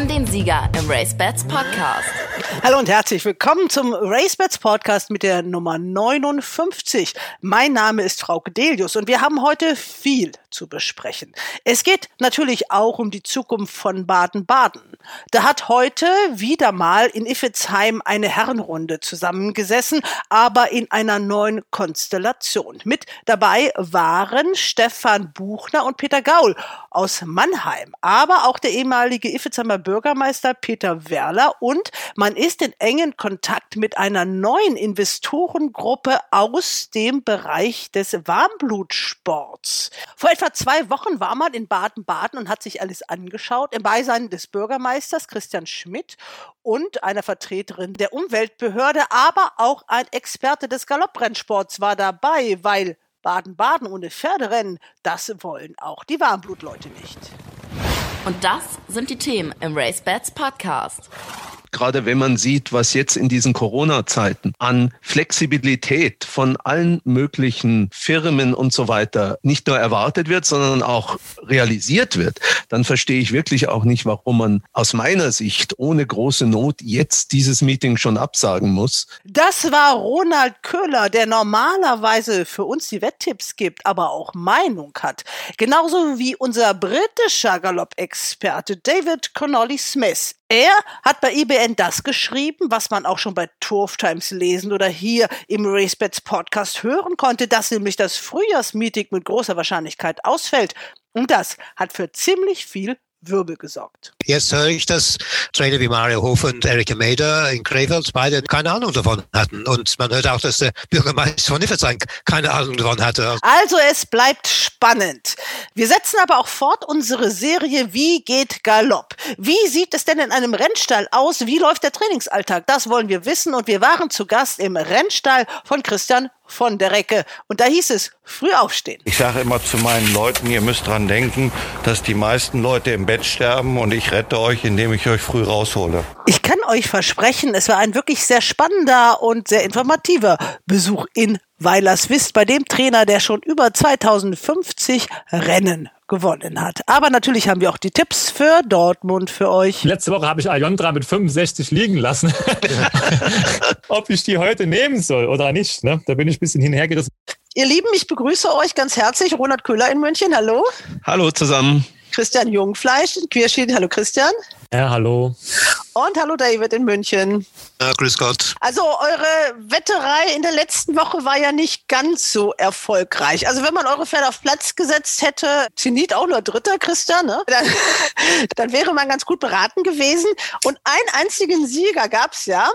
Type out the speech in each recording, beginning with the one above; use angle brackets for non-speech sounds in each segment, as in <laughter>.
haben den Sieger im RaceBets Podcast. Hallo und herzlich willkommen zum RaceBets Podcast mit der Nummer 59. Mein Name ist Frau Delius und wir haben heute viel zu besprechen. Es geht natürlich auch um die Zukunft von Baden-Baden. Da hat heute wieder mal in Iffezheim eine Herrenrunde zusammengesessen, aber in einer neuen Konstellation. Mit dabei waren Stefan Buchner und Peter Gaul aus Mannheim, aber auch der ehemalige Iffezheimer Bürgermeister Peter Werler und man ist in engen Kontakt mit einer neuen Investorengruppe aus dem Bereich des Warmblutsports. Vor etwa zwei Wochen war man in Baden-Baden und hat sich alles angeschaut im Beisein des Bürgermeisters Christian Schmidt und einer Vertreterin der Umweltbehörde, aber auch ein Experte des Galopprennsports war dabei, weil Baden-Baden ohne Pferderennen, das wollen auch die Warmblutleute nicht. Und das sind die Themen im RaceBets Podcast gerade wenn man sieht, was jetzt in diesen Corona-Zeiten an Flexibilität von allen möglichen Firmen und so weiter nicht nur erwartet wird, sondern auch realisiert wird, dann verstehe ich wirklich auch nicht, warum man aus meiner Sicht ohne große Not jetzt dieses Meeting schon absagen muss. Das war Ronald Köhler, der normalerweise für uns die Wetttipps gibt, aber auch Meinung hat. Genauso wie unser britischer Galopp-Experte David Connolly Smith. Er hat bei IBN das geschrieben, was man auch schon bei Turf Times lesen oder hier im RaceBets Podcast hören konnte, dass nämlich das Frühjahrsmeeting mit großer Wahrscheinlichkeit ausfällt. Und das hat für ziemlich viel Wirbel gesorgt. Jetzt höre ich, dass Trainer wie Mario Hof und Erika Meder in Krefeld beide keine Ahnung davon hatten. Und man hört auch, dass der Bürgermeister von Niffertsheim keine Ahnung davon hatte. Also es bleibt spannend. Wir setzen aber auch fort unsere Serie Wie geht Galopp? Wie sieht es denn in einem Rennstall aus? Wie läuft der Trainingsalltag? Das wollen wir wissen und wir waren zu Gast im Rennstall von Christian von der Recke. Und da hieß es, früh aufstehen. Ich sage immer zu meinen Leuten, ihr müsst dran denken, dass die meisten Leute im Bett sterben und ich rette euch, indem ich euch früh raushole. Ich kann euch versprechen, es war ein wirklich sehr spannender und sehr informativer Besuch in Weilerswist bei dem Trainer, der schon über 2050 Rennen gewonnen hat. Aber natürlich haben wir auch die Tipps für Dortmund für euch. Letzte Woche habe ich Ayondra mit 65 liegen lassen. <laughs> Ob ich die heute nehmen soll oder nicht, ne? da bin ich ein bisschen hinhergerissen. Ihr Lieben, ich begrüße euch ganz herzlich. Ronald Köhler in München, hallo. Hallo zusammen. Christian Jungfleisch in Queerschied. Hallo Christian. Ja, hallo. Und hallo David in München. Ja, grüß Gott. Also eure Wetterei in der letzten Woche war ja nicht ganz so erfolgreich. Also wenn man eure Pferde auf Platz gesetzt hätte, Zenit auch nur Dritter, Christian, ne? dann, <laughs> dann wäre man ganz gut beraten gewesen. Und einen einzigen Sieger gab's ja,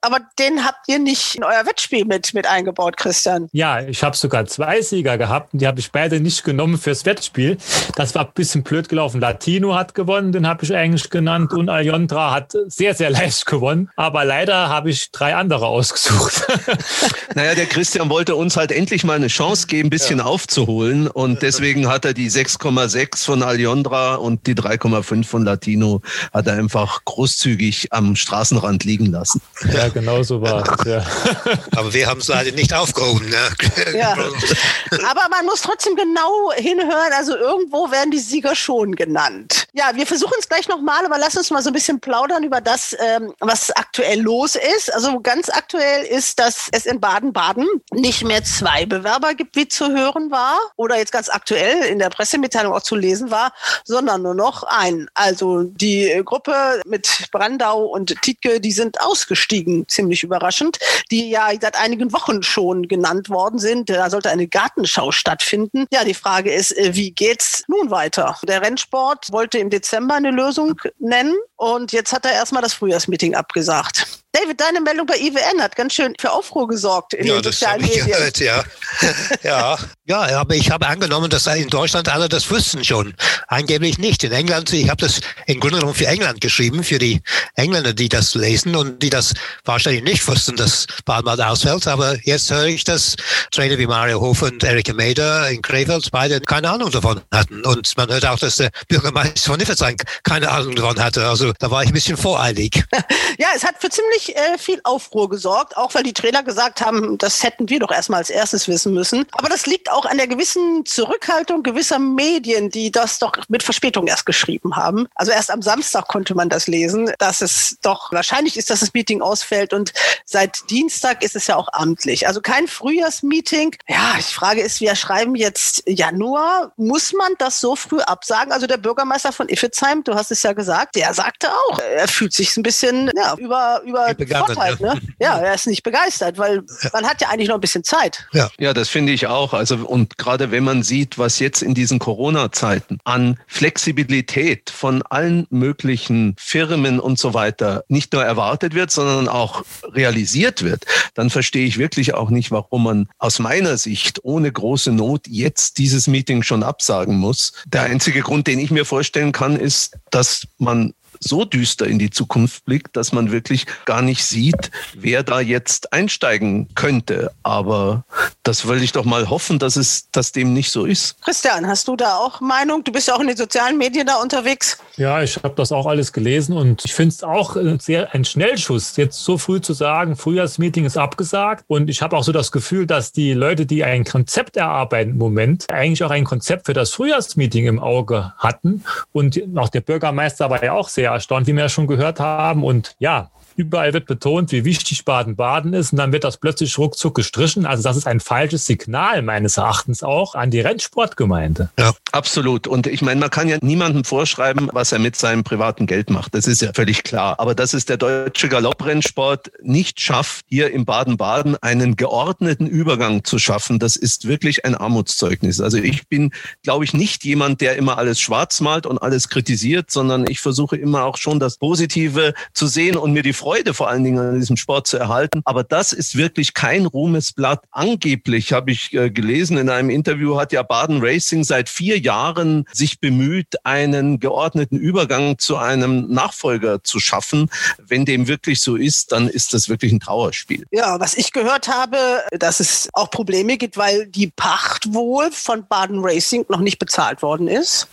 aber den habt ihr nicht in euer Wettspiel mit, mit eingebaut, Christian. Ja, ich habe sogar zwei Sieger gehabt und die habe ich beide nicht genommen fürs Wettspiel. Das war ein bisschen blöd gelaufen. Latino hat gewonnen, den habe ich eigentlich genannt und Aljontra hat sehr, sehr <laughs> leicht gewonnen. Aber leider habe ich drei andere ausgesucht. <laughs> naja, der Christian wollte uns halt endlich mal eine Chance geben, ein bisschen ja. aufzuholen. Und deswegen hat er die 6,6 von Aljondra und die 3,5 von Latino hat er einfach großzügig am Straßenrand liegen lassen. Ja, genau so war es. Ja. <laughs> Aber wir haben es leider nicht aufgehoben. Ne? Ja. Aber man muss trotzdem genau hinhören. Also irgendwo werden die Sieger schon genannt. Ja, wir versuchen es gleich nochmal, aber lass uns mal so ein bisschen plaudern über das, ähm, was aktuell los ist. Also ganz aktuell ist, dass es in Baden-Baden nicht mehr zwei Bewerber gibt, wie zu hören war, oder jetzt ganz aktuell in der Pressemitteilung auch zu lesen war, sondern nur noch einen. Also die Gruppe mit Brandau und Tietke, die sind ausgestiegen, ziemlich überraschend, die ja seit einigen Wochen schon genannt worden sind. Da sollte eine Gartenschau stattfinden. Ja, die Frage ist, äh, wie geht's nun weiter? Der Rennsport wollte im Dezember eine Lösung nennen und jetzt hat er erstmal das Frühjahrsmeeting abgesagt. David, deine Meldung bei IWN hat ganz schön für Aufruhr gesorgt in ja, den sozialen Medien. Gehört, ja. <laughs> ja. Ja, aber ich habe angenommen, dass in Deutschland alle das wüssten schon. Angeblich nicht. In England, ich habe das im Grunde genommen für England geschrieben, für die Engländer, die das lesen und die das wahrscheinlich nicht wussten, dass Baden ausfällt. Aber jetzt höre ich, dass Trainer wie Mario Hof und Erika Meder in Krefeld beide keine Ahnung davon hatten. Und man hört auch, dass der Bürgermeister von Niffertsheim keine Ahnung davon hatte. Also da war ich ein bisschen voreilig. <laughs> ja, es hat für ziemlich ziemlich äh, viel Aufruhr gesorgt, auch weil die Trainer gesagt haben, das hätten wir doch erstmal als erstes wissen müssen. Aber das liegt auch an der gewissen Zurückhaltung gewisser Medien, die das doch mit Verspätung erst geschrieben haben. Also erst am Samstag konnte man das lesen, dass es doch wahrscheinlich ist, dass das Meeting ausfällt und seit Dienstag ist es ja auch amtlich. Also kein Frühjahrsmeeting. Ja, die Frage ist, wir schreiben jetzt Januar. Muss man das so früh absagen? Also der Bürgermeister von Iffezheim, du hast es ja gesagt, der sagte auch, er fühlt sich ein bisschen ja, über, über Vorteil. Ja. Ne? ja, er ist nicht begeistert, weil man hat ja eigentlich noch ein bisschen Zeit. Ja, ja das finde ich auch. Also und gerade wenn man sieht, was jetzt in diesen Corona-Zeiten an Flexibilität von allen möglichen Firmen und so weiter nicht nur erwartet wird, sondern auch realisiert wird, dann verstehe ich wirklich auch nicht, warum man aus meiner Sicht ohne große Not jetzt dieses Meeting schon absagen muss. Der einzige Grund, den ich mir vorstellen kann, ist, dass man so düster in die Zukunft blickt, dass man wirklich gar nicht sieht, wer da jetzt einsteigen könnte. Aber das will ich doch mal hoffen, dass es, dass dem nicht so ist. Christian, hast du da auch Meinung? Du bist ja auch in den sozialen Medien da unterwegs. Ja, ich habe das auch alles gelesen und ich finde es auch sehr ein Schnellschuss, jetzt so früh zu sagen, Frühjahrsmeeting ist abgesagt. Und ich habe auch so das Gefühl, dass die Leute, die ein Konzept erarbeiten im Moment, eigentlich auch ein Konzept für das Frühjahrsmeeting im Auge hatten. Und auch der Bürgermeister war ja auch sehr erstaunt, wie wir ja schon gehört haben. Und ja, Überall wird betont, wie wichtig Baden-Baden ist und dann wird das plötzlich ruckzuck gestrichen. Also das ist ein falsches Signal meines Erachtens auch an die Rennsportgemeinde. Ja, absolut. Und ich meine, man kann ja niemandem vorschreiben, was er mit seinem privaten Geld macht. Das ist ja völlig klar. Aber dass es der deutsche Galopprennsport nicht schafft, hier in Baden-Baden einen geordneten Übergang zu schaffen, das ist wirklich ein Armutszeugnis. Also ich bin, glaube ich, nicht jemand, der immer alles schwarz malt und alles kritisiert, sondern ich versuche immer auch schon das Positive zu sehen und mir die Freude Freude vor allen Dingen an diesem Sport zu erhalten. Aber das ist wirklich kein Ruhmesblatt. Angeblich habe ich äh, gelesen in einem Interview, hat ja Baden Racing seit vier Jahren sich bemüht, einen geordneten Übergang zu einem Nachfolger zu schaffen. Wenn dem wirklich so ist, dann ist das wirklich ein Trauerspiel. Ja, was ich gehört habe, dass es auch Probleme gibt, weil die Pacht wohl von Baden Racing noch nicht bezahlt worden ist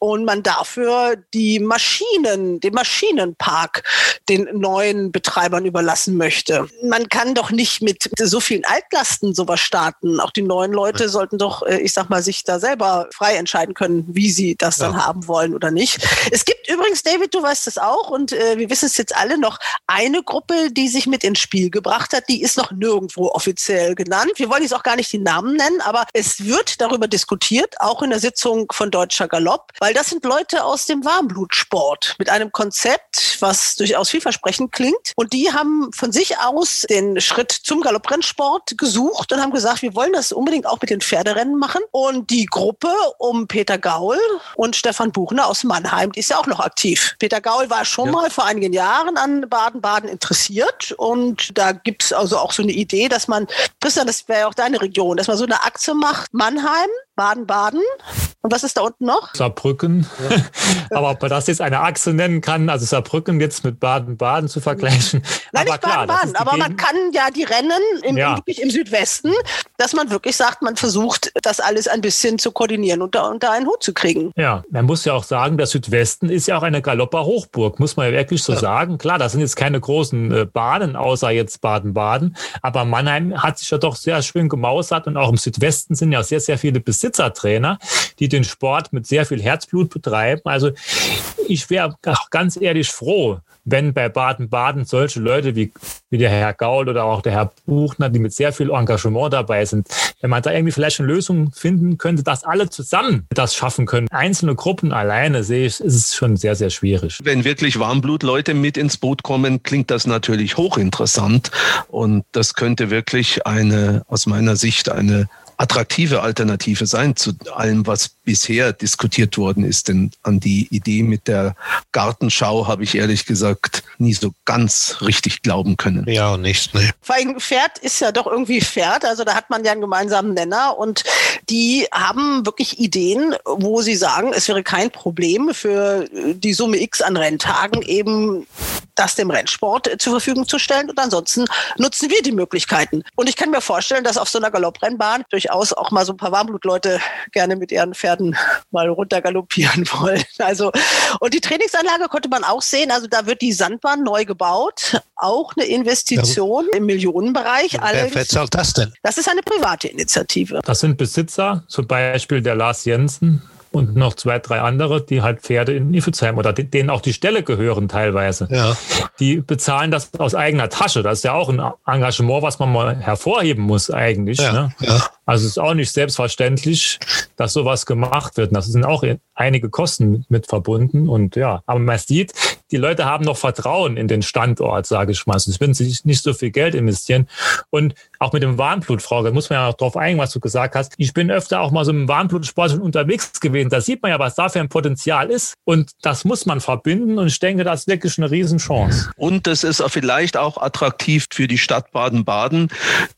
und man dafür die Maschinen, den Maschinenpark den neuen Betreibern überlassen möchte. Man kann doch nicht mit so vielen Altlasten sowas starten. Auch die neuen Leute sollten doch, äh, ich sag mal, sich da selber frei entscheiden können, wie sie das ja. dann haben wollen oder nicht. Es gibt übrigens, David, du weißt es auch und äh, wir wissen es jetzt alle noch, eine Gruppe, die sich mit ins Spiel gebracht hat, die ist noch nirgendwo offiziell genannt. Wir wollen jetzt auch gar nicht die Namen nennen, aber es wird darüber diskutiert, auch in der Sitzung von Deutscher Galopp, weil weil das sind Leute aus dem Warmblutsport mit einem Konzept, was durchaus vielversprechend klingt. Und die haben von sich aus den Schritt zum Galopprennsport gesucht und haben gesagt, wir wollen das unbedingt auch mit den Pferderennen machen. Und die Gruppe um Peter Gaul und Stefan Buchner aus Mannheim, die ist ja auch noch aktiv. Peter Gaul war schon ja. mal vor einigen Jahren an Baden-Baden interessiert und da gibt es also auch so eine Idee, dass man, Christian, das wäre ja auch deine Region, dass man so eine Aktie macht, Mannheim, Baden-Baden. Und was ist da unten noch? Saarbrücken. Ja. <laughs> Aber ob man das jetzt eine Achse nennen kann, also Saarbrücken jetzt mit Baden-Baden zu vergleichen. Nein, aber nicht Baden-Baden, aber man kann ja die Rennen im, ja. im, im, Südwesten, dass man wirklich sagt, man versucht, das alles ein bisschen zu koordinieren und da unter einen Hut zu kriegen. Ja, man muss ja auch sagen, der Südwesten ist ja auch eine Galopper-Hochburg, muss man ja wirklich so ja. sagen. Klar, das sind jetzt keine großen äh, Bahnen, außer jetzt Baden-Baden, aber Mannheim hat sich ja doch sehr schön gemausert und auch im Südwesten sind ja sehr, sehr viele Besitzer Besitzertrainer, die den Sport mit sehr viel Herzblut betreiben. Also ich wäre ganz ehrlich froh, wenn bei Baden-Baden solche Leute wie, wie der Herr Gaul oder auch der Herr Buchner, die mit sehr viel Engagement dabei sind, wenn man da irgendwie vielleicht eine Lösung finden könnte, dass alle zusammen das schaffen können. Einzelne Gruppen alleine sehe ich, ist es schon sehr, sehr schwierig. Wenn wirklich Warmblutleute mit ins Boot kommen, klingt das natürlich hochinteressant und das könnte wirklich eine, aus meiner Sicht, eine attraktive Alternative sein zu allem, was bisher diskutiert worden ist. Denn an die Idee mit der Gartenschau habe ich ehrlich gesagt nie so ganz richtig glauben können. Ja, und nicht. Nee. Vor allem Pferd ist ja doch irgendwie Pferd. Also da hat man ja einen gemeinsamen Nenner und die haben wirklich Ideen, wo sie sagen, es wäre kein Problem für die Summe X an Renntagen eben das dem Rennsport zur Verfügung zu stellen. Und ansonsten nutzen wir die Möglichkeiten. Und ich kann mir vorstellen, dass auf so einer Galopprennbahn durchaus auch mal so ein paar Warmblutleute gerne mit ihren Pferden Pferden mal runtergaloppieren <laughs> wollen. Also, und die Trainingsanlage konnte man auch sehen. Also da wird die Sandbahn neu gebaut. Auch eine Investition ja. im Millionenbereich. Wer zahlt das denn? Das ist eine private Initiative. Das sind Besitzer, zum Beispiel der Lars Jensen, und noch zwei, drei andere, die halt Pferde in Iffelsheim oder denen auch die Ställe gehören teilweise. Ja. Die bezahlen das aus eigener Tasche. Das ist ja auch ein Engagement, was man mal hervorheben muss eigentlich. Ja, ne? ja. Also es ist auch nicht selbstverständlich, dass sowas gemacht wird. Das sind auch einige Kosten mit verbunden. Und ja, aber man sieht, die Leute haben noch Vertrauen in den Standort, sage ich mal. Es werden sich nicht so viel Geld investieren. Und auch mit dem Warmblutfrau, da muss man ja auch drauf eingehen, was du gesagt hast. Ich bin öfter auch mal so im Warmblutsport unterwegs gewesen. Da sieht man ja, was da für ein Potenzial ist. Und das muss man verbinden. Und ich denke, das ist wirklich eine Riesenchance. Und das ist vielleicht auch attraktiv für die Stadt Baden-Baden,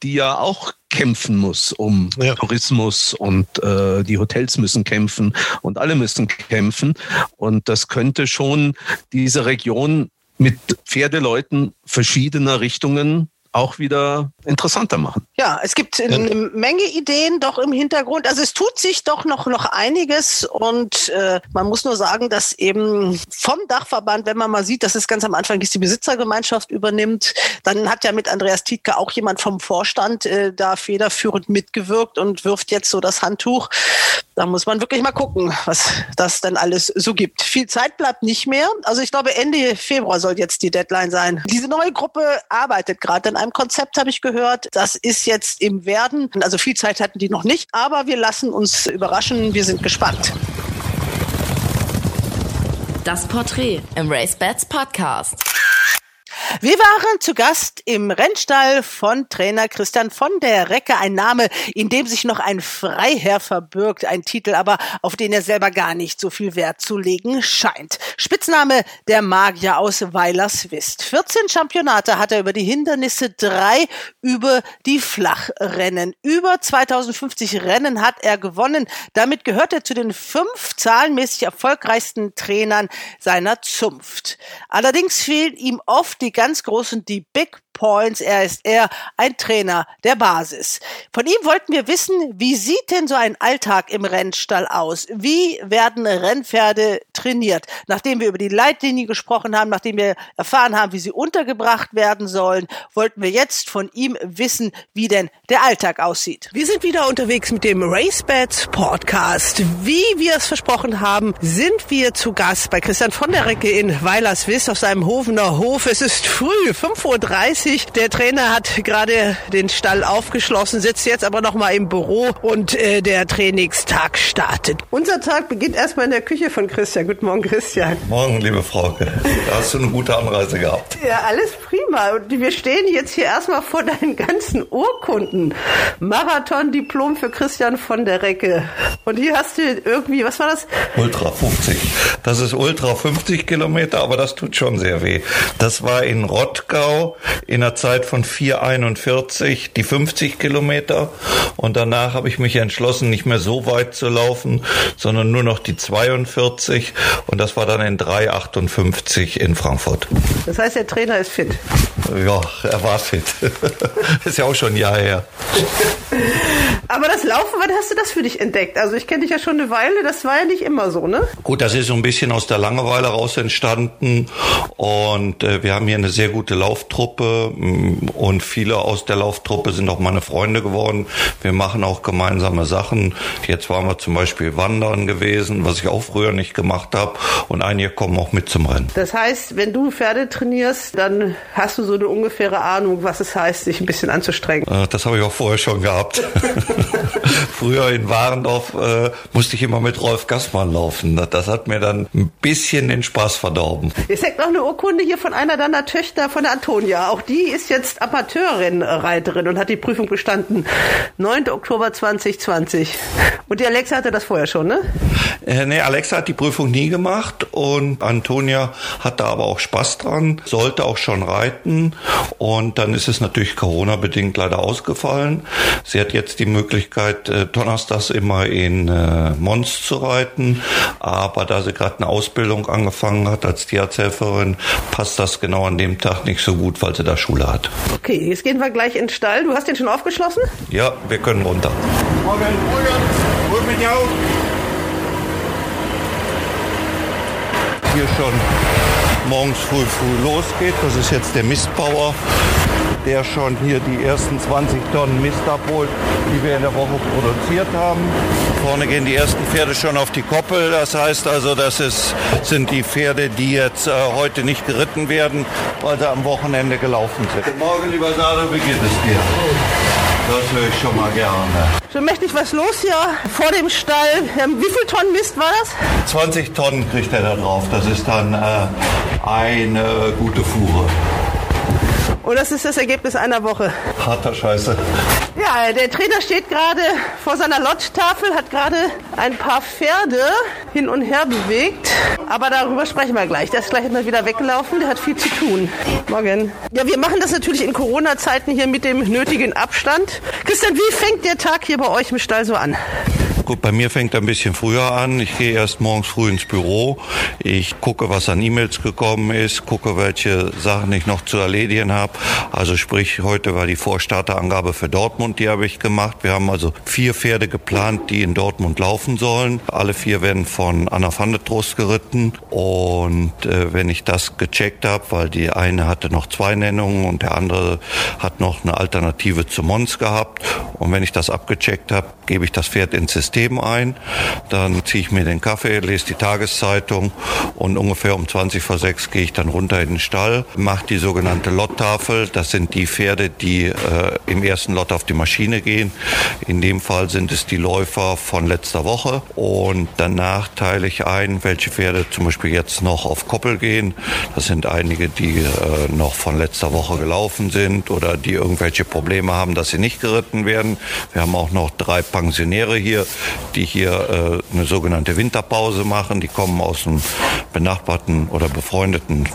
die ja auch kämpfen muss um ja. Tourismus und äh, die Hotels müssen kämpfen und alle müssen kämpfen. Und das könnte schon diese Region mit Pferdeleuten verschiedener Richtungen auch wieder interessanter machen. Ja, es gibt eine Menge Ideen doch im Hintergrund. Also es tut sich doch noch, noch einiges und äh, man muss nur sagen, dass eben vom Dachverband, wenn man mal sieht, dass es ganz am Anfang die Besitzergemeinschaft übernimmt, dann hat ja mit Andreas Tietke auch jemand vom Vorstand äh, da federführend mitgewirkt und wirft jetzt so das Handtuch. Da muss man wirklich mal gucken, was das denn alles so gibt. Viel Zeit bleibt nicht mehr. Also ich glaube, Ende Februar soll jetzt die Deadline sein. Diese neue Gruppe arbeitet gerade an einem Konzept, habe ich gehört. Das ist jetzt im Werden. Also viel Zeit hatten die noch nicht, aber wir lassen uns überraschen. Wir sind gespannt. Das Porträt im Race Bats Podcast. Wir waren zu Gast im Rennstall von Trainer Christian von der Recke, ein Name, in dem sich noch ein Freiherr verbirgt, ein Titel aber, auf den er selber gar nicht so viel Wert zu legen scheint. Spitzname der Magier aus Weilerswist. 14 Championate hat er über die Hindernisse, drei über die Flachrennen. Über 2050 Rennen hat er gewonnen. Damit gehört er zu den fünf zahlenmäßig erfolgreichsten Trainern seiner Zunft. Allerdings fehlen ihm oft die ganz großen, die Big Points. Er ist eher ein Trainer der Basis. Von ihm wollten wir wissen, wie sieht denn so ein Alltag im Rennstall aus? Wie werden Rennpferde trainiert? Nachdem wir über die Leitlinie gesprochen haben, nachdem wir erfahren haben, wie sie untergebracht werden sollen, wollten wir jetzt von ihm wissen, wie denn der Alltag aussieht. Wir sind wieder unterwegs mit dem RaceBets Podcast. Wie wir es versprochen haben, sind wir zu Gast bei Christian von der Recke in Weilerswiss auf seinem Hofener Hof. Es ist früh, 5.30 Uhr der Trainer hat gerade den Stall aufgeschlossen, sitzt jetzt aber noch mal im Büro und äh, der Trainingstag startet. Unser Tag beginnt erstmal in der Küche von Christian. Guten Morgen, Christian. Morgen, liebe Frauke. <laughs> Da hast du eine gute Anreise gehabt. Ja, alles prima. Und wir stehen jetzt hier erstmal vor deinen ganzen Urkunden. Marathon-Diplom für Christian von der Recke. Und hier hast du irgendwie, was war das? Ultra 50. Das ist Ultra 50 Kilometer, aber das tut schon sehr weh. Das war in Rottgau in einer Zeit von 4,41 die 50 Kilometer und danach habe ich mich entschlossen, nicht mehr so weit zu laufen, sondern nur noch die 42 und das war dann in 3,58 in Frankfurt. Das heißt, der Trainer ist fit? Ja, er war fit. <laughs> ist ja auch schon ein Jahr her. Aber das Laufen, wann hast du das für dich entdeckt? Also ich kenne dich ja schon eine Weile, das war ja nicht immer so, ne? Gut, das ist so ein bisschen aus der Langeweile raus entstanden und äh, wir haben hier eine sehr gute Lauftruppe und viele aus der Lauftruppe sind auch meine Freunde geworden. Wir machen auch gemeinsame Sachen. Jetzt waren wir zum Beispiel wandern gewesen, was ich auch früher nicht gemacht habe. Und einige kommen auch mit zum Rennen. Das heißt, wenn du Pferde trainierst, dann hast du so eine ungefähre Ahnung, was es heißt, sich ein bisschen anzustrengen. Äh, das habe ich auch vorher schon gehabt. <laughs> früher in Warendorf äh, musste ich immer mit Rolf Gassmann laufen. Das hat mir dann ein bisschen den Spaß verdorben. Es hängt noch eine Urkunde hier von einer deiner Töchter, von der Antonia. Auch die ist jetzt Amateurrennreiterin und hat die Prüfung bestanden. 9. Oktober 2020. Und die Alexa hatte das vorher schon, ne? Äh, nee, Alexa hat die Prüfung nie gemacht und Antonia hat da aber auch Spaß dran, sollte auch schon reiten und dann ist es natürlich Corona-bedingt leider ausgefallen. Sie hat jetzt die Möglichkeit, äh, donnerstags immer in äh, Mons zu reiten, aber da sie gerade eine Ausbildung angefangen hat als Tierarzthelferin, passt das genau an dem Tag nicht so gut, weil sie da Schule hat. Okay, jetzt gehen wir gleich in Stall. Du hast den schon aufgeschlossen? Ja, wir können runter. Morgen, morgen, hol mich auf. Hier schon morgens früh früh losgeht. Das ist jetzt der Mistbauer der schon hier die ersten 20 Tonnen Mist abholt, die wir in der Woche produziert haben. Vorne gehen die ersten Pferde schon auf die Koppel. Das heißt also, das ist, sind die Pferde, die jetzt äh, heute nicht geritten werden, weil sie am Wochenende gelaufen sind. Guten Morgen, lieber Sado, wie geht es dir? Das höre ich schon mal gerne. So mächtig was los hier vor dem Stall. Ähm, Wie viel Tonnen Mist war das? 20 Tonnen kriegt er da drauf. Das ist dann äh, eine gute Fuhre. Und das ist das Ergebnis einer Woche. Harter Scheiße. Ja, der Trainer steht gerade vor seiner Lodge-Tafel, hat gerade ein paar Pferde hin und her bewegt. Aber darüber sprechen wir gleich. Der ist gleich mal wieder weggelaufen, der hat viel zu tun. Morgen. Ja, wir machen das natürlich in Corona-Zeiten hier mit dem nötigen Abstand. Christian, wie fängt der Tag hier bei euch im Stall so an? Gut, bei mir fängt er ein bisschen früher an. Ich gehe erst morgens früh ins Büro. Ich gucke, was an E-Mails gekommen ist, gucke, welche Sachen ich noch zu erledigen habe. Also sprich, heute war die Vorstarterangabe für Dortmund, die habe ich gemacht. Wir haben also vier Pferde geplant, die in Dortmund laufen sollen. Alle vier werden von Anna van der Trost geritten. Und äh, wenn ich das gecheckt habe, weil die eine hatte noch zwei Nennungen und der andere hat noch eine Alternative zu Mons gehabt. Und wenn ich das abgecheckt habe, gebe ich das Pferd ins System ein. Dann ziehe ich mir den Kaffee, lese die Tageszeitung und ungefähr um 20 vor 6 gehe ich dann runter in den Stall, mache die sogenannte Lotttafel. Das sind die Pferde, die äh, im ersten Lot auf die Maschine gehen. In dem Fall sind es die Läufer von letzter Woche. Und danach teile ich ein, welche Pferde zum Beispiel jetzt noch auf Koppel gehen. Das sind einige, die äh, noch von letzter Woche gelaufen sind oder die irgendwelche Probleme haben, dass sie nicht geritten werden. Wir haben auch noch drei Pensionäre hier, die hier äh, eine sogenannte Winterpause machen. Die kommen aus einem benachbarten oder befreundeten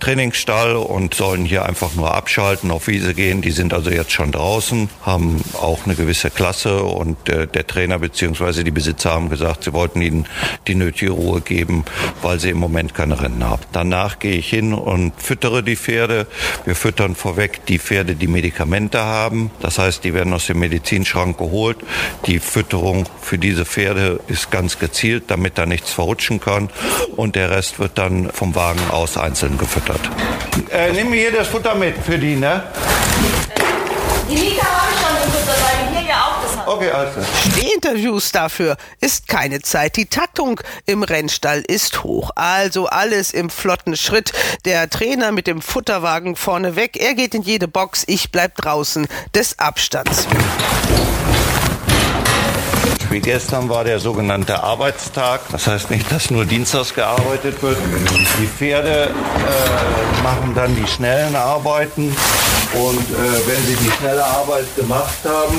Trainingsstall und sollen hier einfach nur abschalten, auf Wiese gehen. Die sind also jetzt schon draußen, haben auch eine gewisse Klasse und äh, der Trainer bzw. die Besitzer haben gesagt, sie wollten ihnen die nötige Ruhe geben, weil sie im Moment keine Rennen haben. Danach gehe ich hin und füttere die Pferde. Wir füttern vorweg die Pferde, die Medikamente haben. Das heißt, die werden aus dem Medizinschrank geholt. Die Fütterung für diese Pferde ist ganz gezielt, damit da nichts verrutschen kann. Und der Rest wird dann vom Wagen aus einzeln gefüttert. Äh, nimm mir hier das Futter mit für die, ne? Die Mika habe ich Okay, alles. Die Interviews dafür ist keine Zeit. Die Taktung im Rennstall ist hoch. Also alles im flotten Schritt. Der Trainer mit dem Futterwagen vorne weg. Er geht in jede Box. Ich bleib draußen des Abstands. Wie gestern war der sogenannte Arbeitstag. Das heißt nicht, dass nur dienstags gearbeitet wird. Die Pferde äh, machen dann die schnellen Arbeiten. Und äh, wenn sie die schnelle Arbeit gemacht haben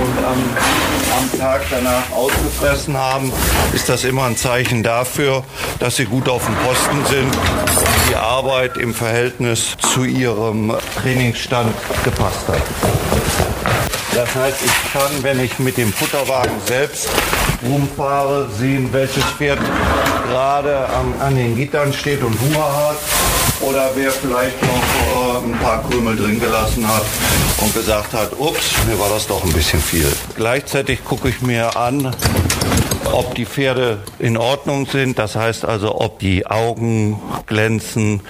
und am, am Tag danach ausgefressen haben, ist das immer ein Zeichen dafür, dass sie gut auf dem Posten sind und die Arbeit im Verhältnis zu ihrem Trainingsstand gepasst hat. Das heißt, ich kann, wenn ich mit dem Futterwagen selbst rumfahre, sehen, welches Pferd gerade am, an den Gittern steht und Hunger hat oder wer vielleicht noch äh, ein paar Krümel drin gelassen hat und gesagt hat, ups, mir war das doch ein bisschen viel. Gleichzeitig gucke ich mir an, ob die Pferde in Ordnung sind. Das heißt also, ob die Augen glänzen,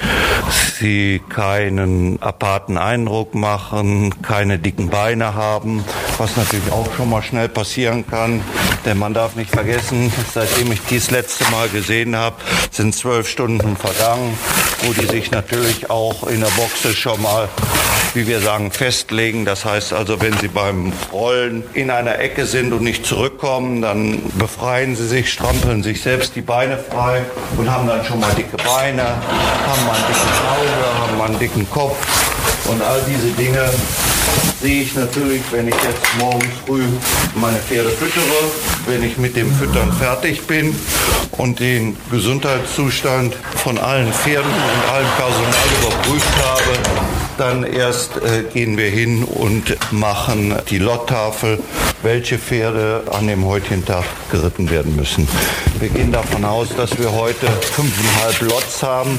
sie keinen aparten Eindruck machen, keine dicken Beine haben, was natürlich auch schon mal schnell passieren kann. Denn man darf nicht vergessen, seitdem ich dies letzte Mal gesehen habe, sind zwölf Stunden vergangen, wo die sich natürlich auch in der Boxe schon mal wie wir sagen, festlegen. Das heißt also, wenn Sie beim Rollen in einer Ecke sind und nicht zurückkommen, dann befreien Sie sich, strampeln sich selbst die Beine frei und haben dann schon mal dicke Beine, haben mal ein dickes Auge, haben mal einen dicken Kopf und all diese Dinge sehe ich natürlich, wenn ich jetzt morgens früh meine Pferde füttere, wenn ich mit dem Füttern fertig bin und den Gesundheitszustand von allen Pferden und allem Personal überprüft habe, dann erst äh, gehen wir hin und machen die Lotttafel, welche Pferde an dem heutigen Tag geritten werden müssen. Wir gehen davon aus, dass wir heute fünfeinhalb Lots haben.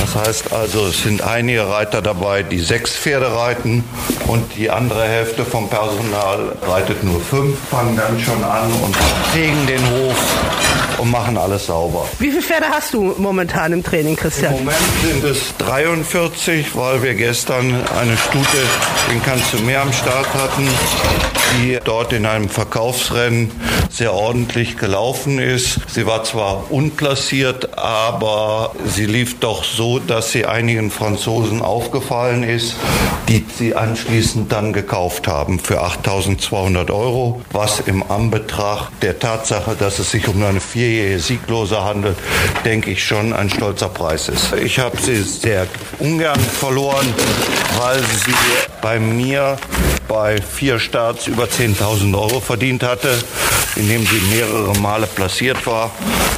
Das heißt also, es sind einige Reiter dabei, die sechs Pferde reiten und die andere Hälfte vom Personal reitet nur fünf, fangen dann schon an und prägen den Hof und machen alles sauber. Wie viele Pferde hast du momentan im Training, Christian? Im Moment sind es 43, weil wir gestern eine Stute in mehr am Start hatten, die dort in einem Verkaufsrennen sehr ordentlich gelaufen ist. Sie war zwar unklassiert, aber sie lief doch so, dass sie einigen Franzosen aufgefallen ist, die sie anschließend dann gekauft haben für 8200 Euro, was im Anbetracht der Tatsache, dass es sich um eine vierjährige Sieglose handelt, denke ich schon ein stolzer Preis ist. Ich habe sie sehr ungern verloren, weil sie bei mir bei vier Starts über 10.000 Euro verdient hatte, indem sie mehrere Male platziert war,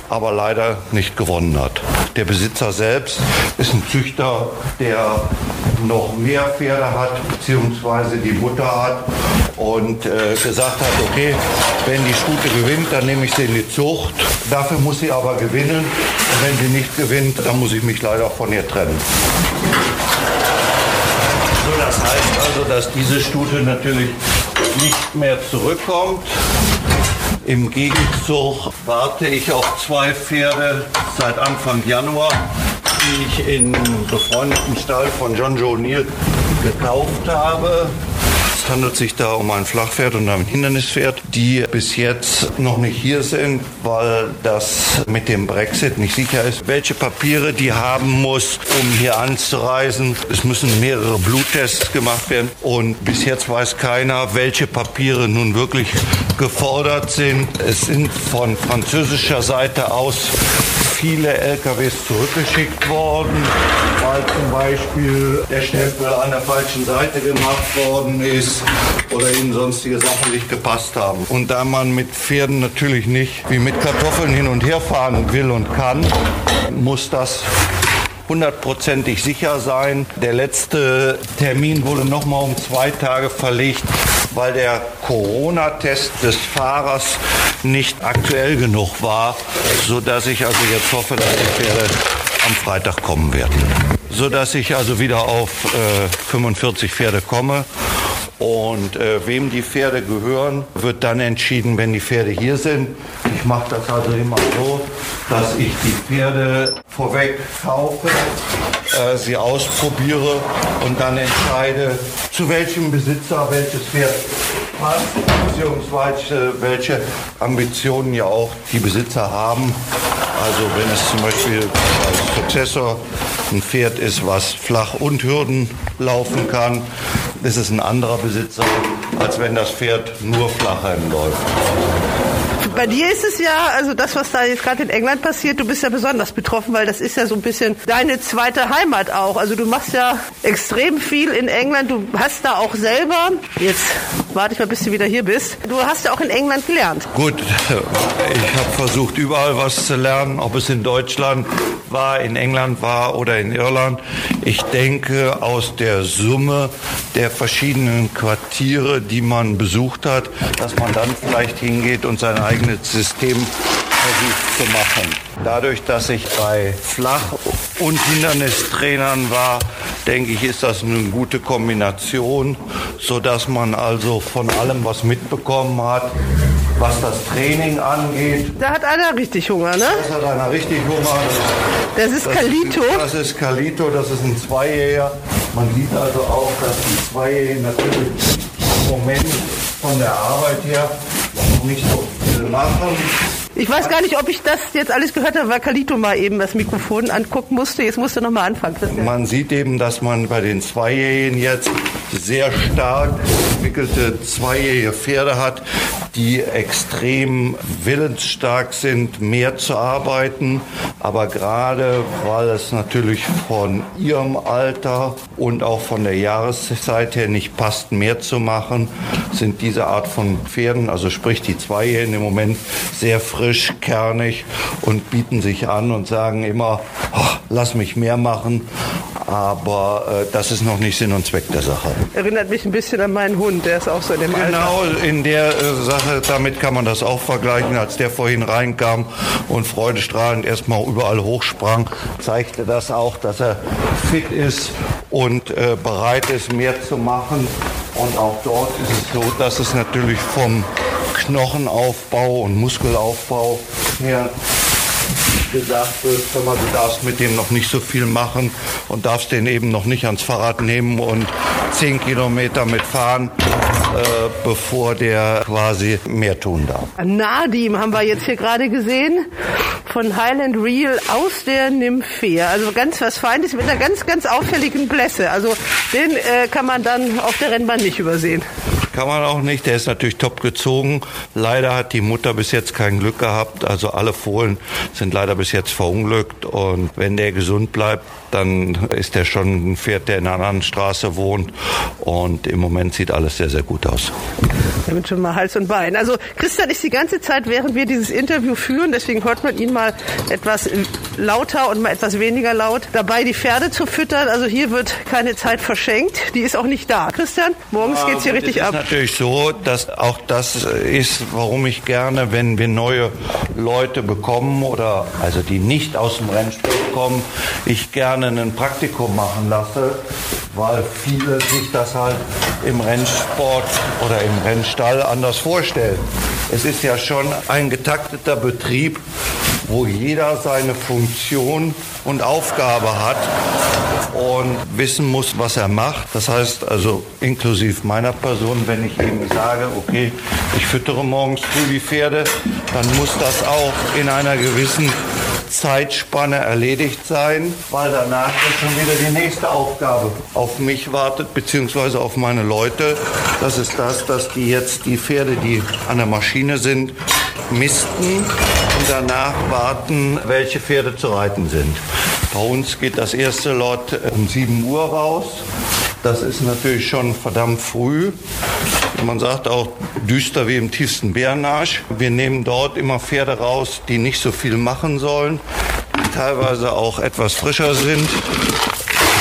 aber leider nicht gewonnen hat. Der Besitzer selbst ist ein Züchter, der noch mehr Pferde hat, beziehungsweise die Mutter hat und äh, gesagt hat, okay, wenn die Stute gewinnt, dann nehme ich sie in die Zucht. Dafür muss sie aber gewinnen. Und wenn sie nicht gewinnt, dann muss ich mich leider von ihr trennen. Das heißt also, dass diese Stute natürlich nicht mehr zurückkommt. Im Gegenzug warte ich auf zwei Pferde seit Anfang Januar, die ich in befreundeten Stall von John Joe Neal gekauft habe. Handelt sich da um ein Flachpferd und ein Hindernispferd, die bis jetzt noch nicht hier sind, weil das mit dem Brexit nicht sicher ist, welche Papiere die haben muss, um hier anzureisen. Es müssen mehrere Bluttests gemacht werden und bis jetzt weiß keiner, welche Papiere nun wirklich gefordert sind. Es sind von französischer Seite aus viele LKWs zurückgeschickt worden, weil zum Beispiel der Stempel an der falschen Seite gemacht worden ist oder ihnen sonstige Sachen nicht gepasst haben. Und da man mit Pferden natürlich nicht wie mit Kartoffeln hin und her fahren will und kann, muss das hundertprozentig sicher sein. Der letzte Termin wurde nochmal um zwei Tage verlegt, weil der Corona-Test des Fahrers nicht aktuell genug war, sodass ich also jetzt hoffe, dass die Pferde am Freitag kommen werden. Sodass ich also wieder auf äh, 45 Pferde komme. Und äh, wem die Pferde gehören, wird dann entschieden, wenn die Pferde hier sind. Ich mache das also immer so, dass ich die Pferde vorweg kaufe, äh, sie ausprobiere und dann entscheide, zu welchem Besitzer welches Pferd beziehungsweise welche Ambitionen ja auch die Besitzer haben. Also wenn es zum Beispiel als Successor ein Pferd ist, was flach und Hürden laufen kann, ist es ein anderer Besitzer, als wenn das Pferd nur Flachheim läuft. Bei dir ist es ja, also das, was da jetzt gerade in England passiert, du bist ja besonders betroffen, weil das ist ja so ein bisschen deine zweite Heimat auch. Also du machst ja extrem viel in England. Du hast da auch selber, jetzt warte ich mal, bis du wieder hier bist. Du hast ja auch in England gelernt. Gut, ich habe versucht, überall was zu lernen, ob es in Deutschland war, in England war oder in Irland. Ich denke, aus der Summe der verschiedenen Quartiere, die man besucht hat, dass man dann vielleicht hingeht und sein eigenes System versucht zu machen. Dadurch, dass ich bei Flach- und Hindernistrainern war, denke ich, ist das eine gute Kombination, so dass man also von allem was mitbekommen hat, was das Training angeht. Da hat einer richtig Hunger, ne? Das hat einer richtig Hunger. Das ist Kalito. Das ist Kalito, das ist ein Zweijäger. Man sieht also auch, dass die Zweijäger natürlich im Moment von der Arbeit her Ich weiß gar nicht, ob ich das jetzt alles gehört habe, weil Kalito mal eben das Mikrofon angucken musste. Jetzt musst du noch mal anfangen. Man sieht eben, dass man bei den Zweijährigen jetzt sehr stark entwickelte zweijährige Pferde hat, die extrem willensstark sind, mehr zu arbeiten. Aber gerade weil es natürlich von ihrem Alter und auch von der Jahreszeit her nicht passt, mehr zu machen, sind diese Art von Pferden, also sprich die Zweijährigen im Moment sehr frisch, kernig und bieten sich an und sagen immer, oh, lass mich mehr machen. Aber äh, das ist noch nicht Sinn und Zweck der Sache. Erinnert mich ein bisschen an meinen Hund, der ist auch so in dem Alter. Genau, in der äh, Sache, damit kann man das auch vergleichen. Als der vorhin reinkam und freudestrahlend erstmal überall hochsprang, zeigte das auch, dass er fit ist und äh, bereit ist, mehr zu machen. Und auch dort ist es so, dass es natürlich vom Knochenaufbau und Muskelaufbau her gesagt wird, hör mal, du darfst mit dem noch nicht so viel machen und darfst den eben noch nicht ans Fahrrad nehmen und zehn Kilometer mitfahren, äh, bevor der quasi mehr tun darf. Nadim haben wir jetzt hier gerade gesehen von Highland Real aus der Nymphea. Also ganz was Feines mit einer ganz, ganz auffälligen Blässe. Also den äh, kann man dann auf der Rennbahn nicht übersehen. Kann man auch nicht. Der ist natürlich top gezogen. Leider hat die Mutter bis jetzt kein Glück gehabt. Also alle Fohlen sind leider bis jetzt verunglückt. Und wenn der gesund bleibt, dann ist der schon ein Pferd, der in einer anderen Straße wohnt. Und im Moment sieht alles sehr, sehr gut aus. Damit schon mal Hals und Bein. Also Christian ist die ganze Zeit, während wir dieses Interview führen, deswegen hört man ihn mal etwas lauter und mal etwas weniger laut, dabei die Pferde zu füttern. Also hier wird keine Zeit verschenkt. Die ist auch nicht da. Christian, morgens geht's hier richtig ab natürlich so, dass auch das ist, warum ich gerne, wenn wir neue Leute bekommen oder also die nicht aus dem Rennsport kommen, ich gerne ein Praktikum machen lasse, weil viele sich das halt im Rennsport oder im Rennstall anders vorstellen. Es ist ja schon ein getakteter Betrieb, wo jeder seine Funktion und Aufgabe hat und wissen muss, was er macht. Das heißt also inklusive meiner Person, wenn ich eben sage, okay, ich füttere morgens früh die Pferde, dann muss das auch in einer gewissen Zeitspanne erledigt sein, weil danach schon wieder die nächste Aufgabe auf mich wartet, beziehungsweise auf meine Leute. Das ist das, dass die jetzt die Pferde, die an der Maschine sind, misten und danach warten, welche Pferde zu reiten sind. Bei uns geht das erste Lot um 7 Uhr raus. Das ist natürlich schon verdammt früh. Man sagt auch düster wie im tiefsten Bärenarsch. Wir nehmen dort immer Pferde raus, die nicht so viel machen sollen, die teilweise auch etwas frischer sind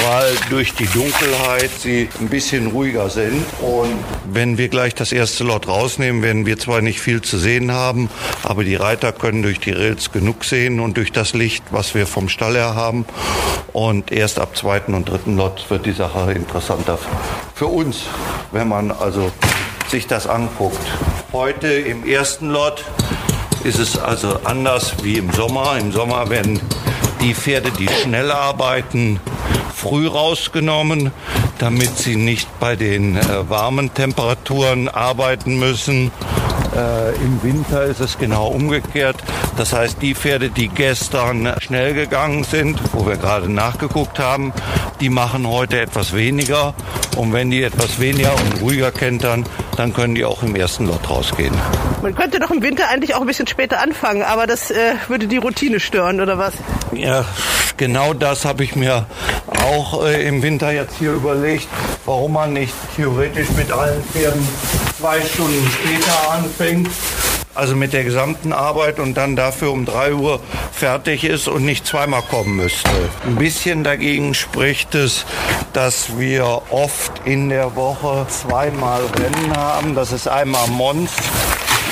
weil durch die Dunkelheit sie ein bisschen ruhiger sind. Und wenn wir gleich das erste Lot rausnehmen, werden wir zwar nicht viel zu sehen haben, aber die Reiter können durch die Rails genug sehen und durch das Licht, was wir vom Stall her haben. Und erst ab zweiten und dritten Lot wird die Sache interessanter für uns, wenn man also sich das anguckt. Heute im ersten Lot ist es also anders wie im Sommer. Im Sommer werden die Pferde, die schnell arbeiten, früh rausgenommen, damit sie nicht bei den äh, warmen Temperaturen arbeiten müssen. Äh, Im Winter ist es genau umgekehrt. Das heißt, die Pferde, die gestern schnell gegangen sind, wo wir gerade nachgeguckt haben, die machen heute etwas weniger. Und wenn die etwas weniger und ruhiger kentern, dann können die auch im ersten Lot rausgehen. Man könnte doch im Winter eigentlich auch ein bisschen später anfangen, aber das äh, würde die Routine stören, oder was? Ja, genau das habe ich mir auch äh, im Winter jetzt hier überlegt, warum man nicht theoretisch mit allen Pferden zwei Stunden später anfängt. Also mit der gesamten Arbeit und dann dafür um drei Uhr fertig ist und nicht zweimal kommen müsste. Ein bisschen dagegen spricht es, dass wir oft in der Woche zweimal Rennen haben. Das ist einmal Mons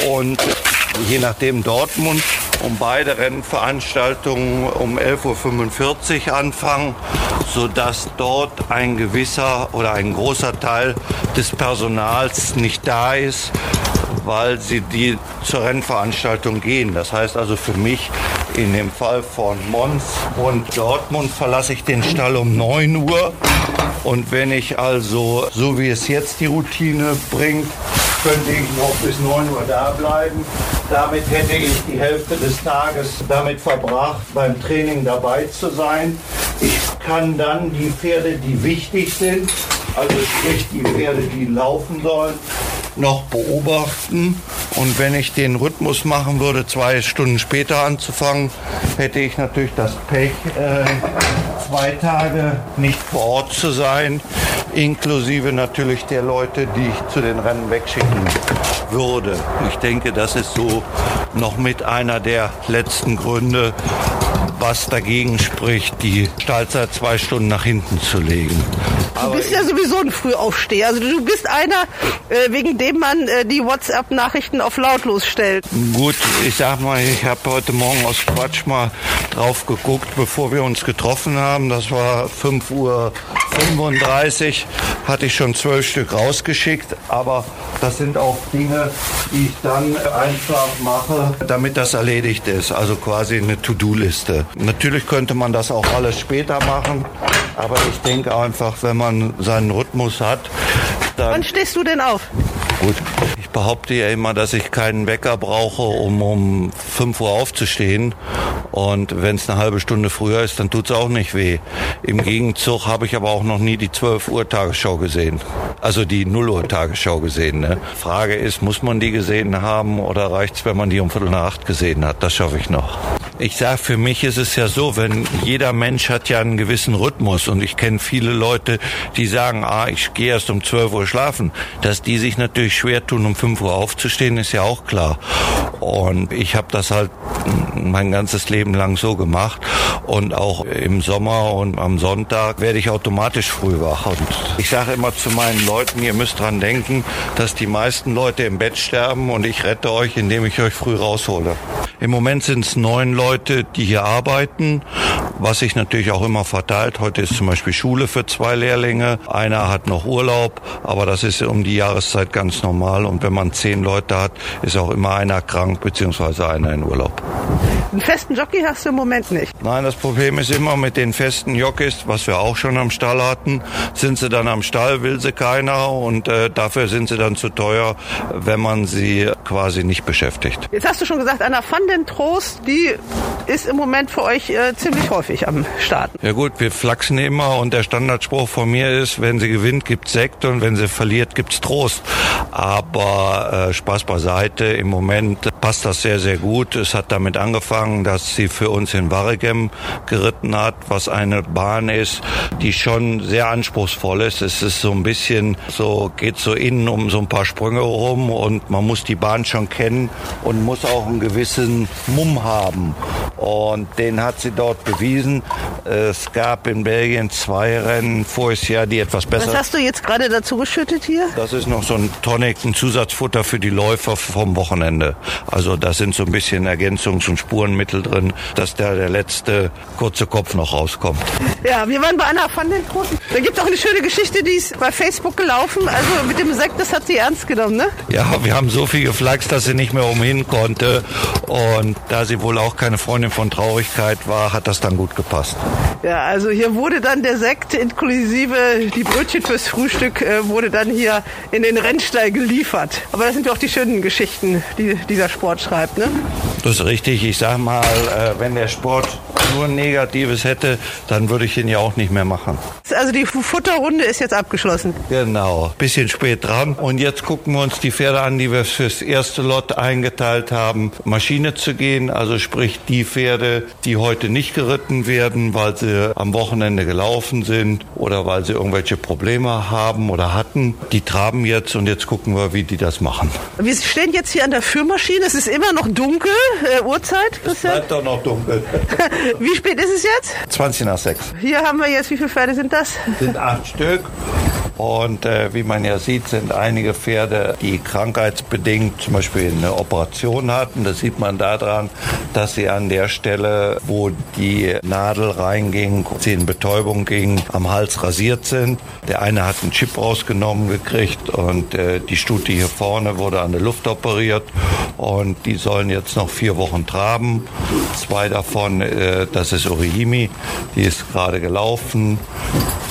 und je nachdem Dortmund um beide Rennveranstaltungen um 11.45 Uhr anfangen, sodass dort ein gewisser oder ein großer Teil des Personals nicht da ist, weil sie die zur Rennveranstaltung gehen. Das heißt also für mich in dem Fall von Mons und Dortmund verlasse ich den Stall um 9 Uhr. Und wenn ich also, so wie es jetzt die Routine bringt, könnte ich noch bis 9 Uhr da bleiben. Damit hätte ich die Hälfte des Tages damit verbracht, beim Training dabei zu sein. Ich kann dann die Pferde, die wichtig sind, also sprich die Pferde, die laufen sollen, noch beobachten. Und wenn ich den Rhythmus machen würde, zwei Stunden später anzufangen, hätte ich natürlich das Pech, äh, zwei Tage nicht vor Ort zu sein, inklusive natürlich der Leute, die ich zu den Rennen wegschicken würde. Ich denke, das ist so noch mit einer der letzten Gründe, was dagegen spricht, die Startzeit zwei Stunden nach hinten zu legen. Du bist ja sowieso ein Frühaufsteher. Also du bist einer, äh, wegen dem man äh, die WhatsApp-Nachrichten auf lautlos stellt. Gut, ich sag mal, ich habe heute Morgen aus Quatsch mal drauf geguckt, bevor wir uns getroffen haben. Das war 5.35 Uhr, hatte ich schon zwölf Stück rausgeschickt. Aber das sind auch Dinge, die ich dann einfach mache, damit das erledigt ist. Also quasi eine To-Do-Liste. Natürlich könnte man das auch alles später machen. Aber ich denke einfach, wenn man seinen Rhythmus hat, dann... Wann stehst du denn auf? Gut, ich behaupte ja immer, dass ich keinen Wecker brauche, um um 5 Uhr aufzustehen. Und wenn es eine halbe Stunde früher ist, dann tut es auch nicht weh. Im Gegenzug habe ich aber auch noch nie die 12 Uhr Tagesschau gesehen. Also die 0 Uhr Tagesschau gesehen. Ne? Frage ist, muss man die gesehen haben oder reicht es, wenn man die um Viertel nach acht gesehen hat? Das schaffe ich noch. Ich sage, für mich ist es ja so, wenn jeder Mensch hat ja einen gewissen Rhythmus und ich kenne viele Leute, die sagen, ah, ich gehe erst um 12 Uhr schlafen. Dass die sich natürlich schwer tun, um 5 Uhr aufzustehen, ist ja auch klar. Und ich habe das halt mein ganzes Leben lang so gemacht. Und auch im Sommer und am Sonntag werde ich automatisch früh wach. Und ich sage immer zu meinen Leuten, ihr müsst dran denken, dass die meisten Leute im Bett sterben und ich rette euch, indem ich euch früh raushole. Im Moment sind es neun Leute, die hier arbeiten, was sich natürlich auch immer verteilt. Heute ist zum Beispiel Schule für zwei Lehrlinge. Einer hat noch Urlaub, aber das ist um die Jahreszeit ganz normal. Und wenn man zehn Leute hat, ist auch immer einer krank beziehungsweise einer in Urlaub. Einen festen Jockey hast du im Moment nicht. Nein, das Problem ist immer mit den festen Jockeys, was wir auch schon am Stall hatten, sind sie dann am Stall, will sie keiner und äh, dafür sind sie dann zu teuer, wenn man sie quasi nicht beschäftigt. Jetzt hast du schon gesagt, Anna van den Trost, die ist im Moment für euch äh, ziemlich häufig am Starten. Ja gut, wir flachsen immer und der Standardspruch von mir ist, wenn sie gewinnt, gibt's Sekt und wenn sie verliert, gibt's Trost. Aber äh, Spaß beiseite, im Moment passt das sehr, sehr gut. Es hat damit angefangen, dass sie für uns in Waregem geritten hat, was eine Bahn ist, die schon sehr anspruchsvoll ist. Es ist so ein bisschen so, geht so innen um so ein paar Sprünge rum und man muss die Bahn schon kennen und muss auch einen gewissen Mumm haben. Und den hat sie dort bewiesen. Es gab in Belgien zwei Rennen voriges Jahr, die etwas besser. Was hast du jetzt gerade dazu geschüttet hier? Das ist noch so ein Tonic, ein Zusatzfutter für die Läufer vom Wochenende. Also da sind so ein bisschen Ergänzungs- und Spurenmittel drin, dass der, der letzte kurze Kopf noch rauskommt. Ja, wir waren bei Anna van den Großen. Da gibt auch eine schöne Geschichte, die ist bei Facebook gelaufen. Also mit dem Sekt, das hat sie ernst genommen, ne? Ja, wir haben so viel geflaxt, dass sie nicht mehr umhin konnte. Und da sie wohl auch keine Freundin von Traurigkeit war, hat das dann gut gepasst. Ja, also hier wurde dann der Sekt inklusive die Brötchen fürs Frühstück äh, wurde dann hier in den Rennstall geliefert. Aber das sind ja auch die schönen Geschichten, die dieser Sport schreibt, ne? Das ist richtig. Ich sag mal, äh, wenn der Sport nur Negatives hätte, dann würde ich ihn ja auch nicht mehr machen. Also die Futterrunde ist jetzt abgeschlossen. Genau, bisschen spät dran. Und jetzt gucken wir uns die Pferde an, die wir fürs erste Lot eingeteilt haben, Maschine zu gehen. Also sprich die Pferde, die heute nicht geritten werden, weil sie am Wochenende gelaufen sind oder weil sie irgendwelche Probleme haben oder hatten. Die traben jetzt und jetzt gucken wir, wie die das machen. Wir stehen jetzt hier an der Führmaschine. Es ist immer noch dunkel. Äh, Uhrzeit, Christian? Bleibt doch noch dunkel. <laughs> Wie spät ist es jetzt? 20 nach 6. Hier haben wir jetzt, wie viele Pferde sind das? Sind acht Stück. Und äh, wie man ja sieht, sind einige Pferde, die krankheitsbedingt zum Beispiel eine Operation hatten. Das sieht man daran, dass sie an der Stelle, wo die Nadel reinging, sie in Betäubung ging, am Hals rasiert sind. Der eine hat einen Chip rausgenommen gekriegt und äh, die Stute hier vorne wurde an der Luft operiert und die sollen jetzt noch vier Wochen traben. Zwei davon, äh, das ist Orihimi, die ist gerade gelaufen,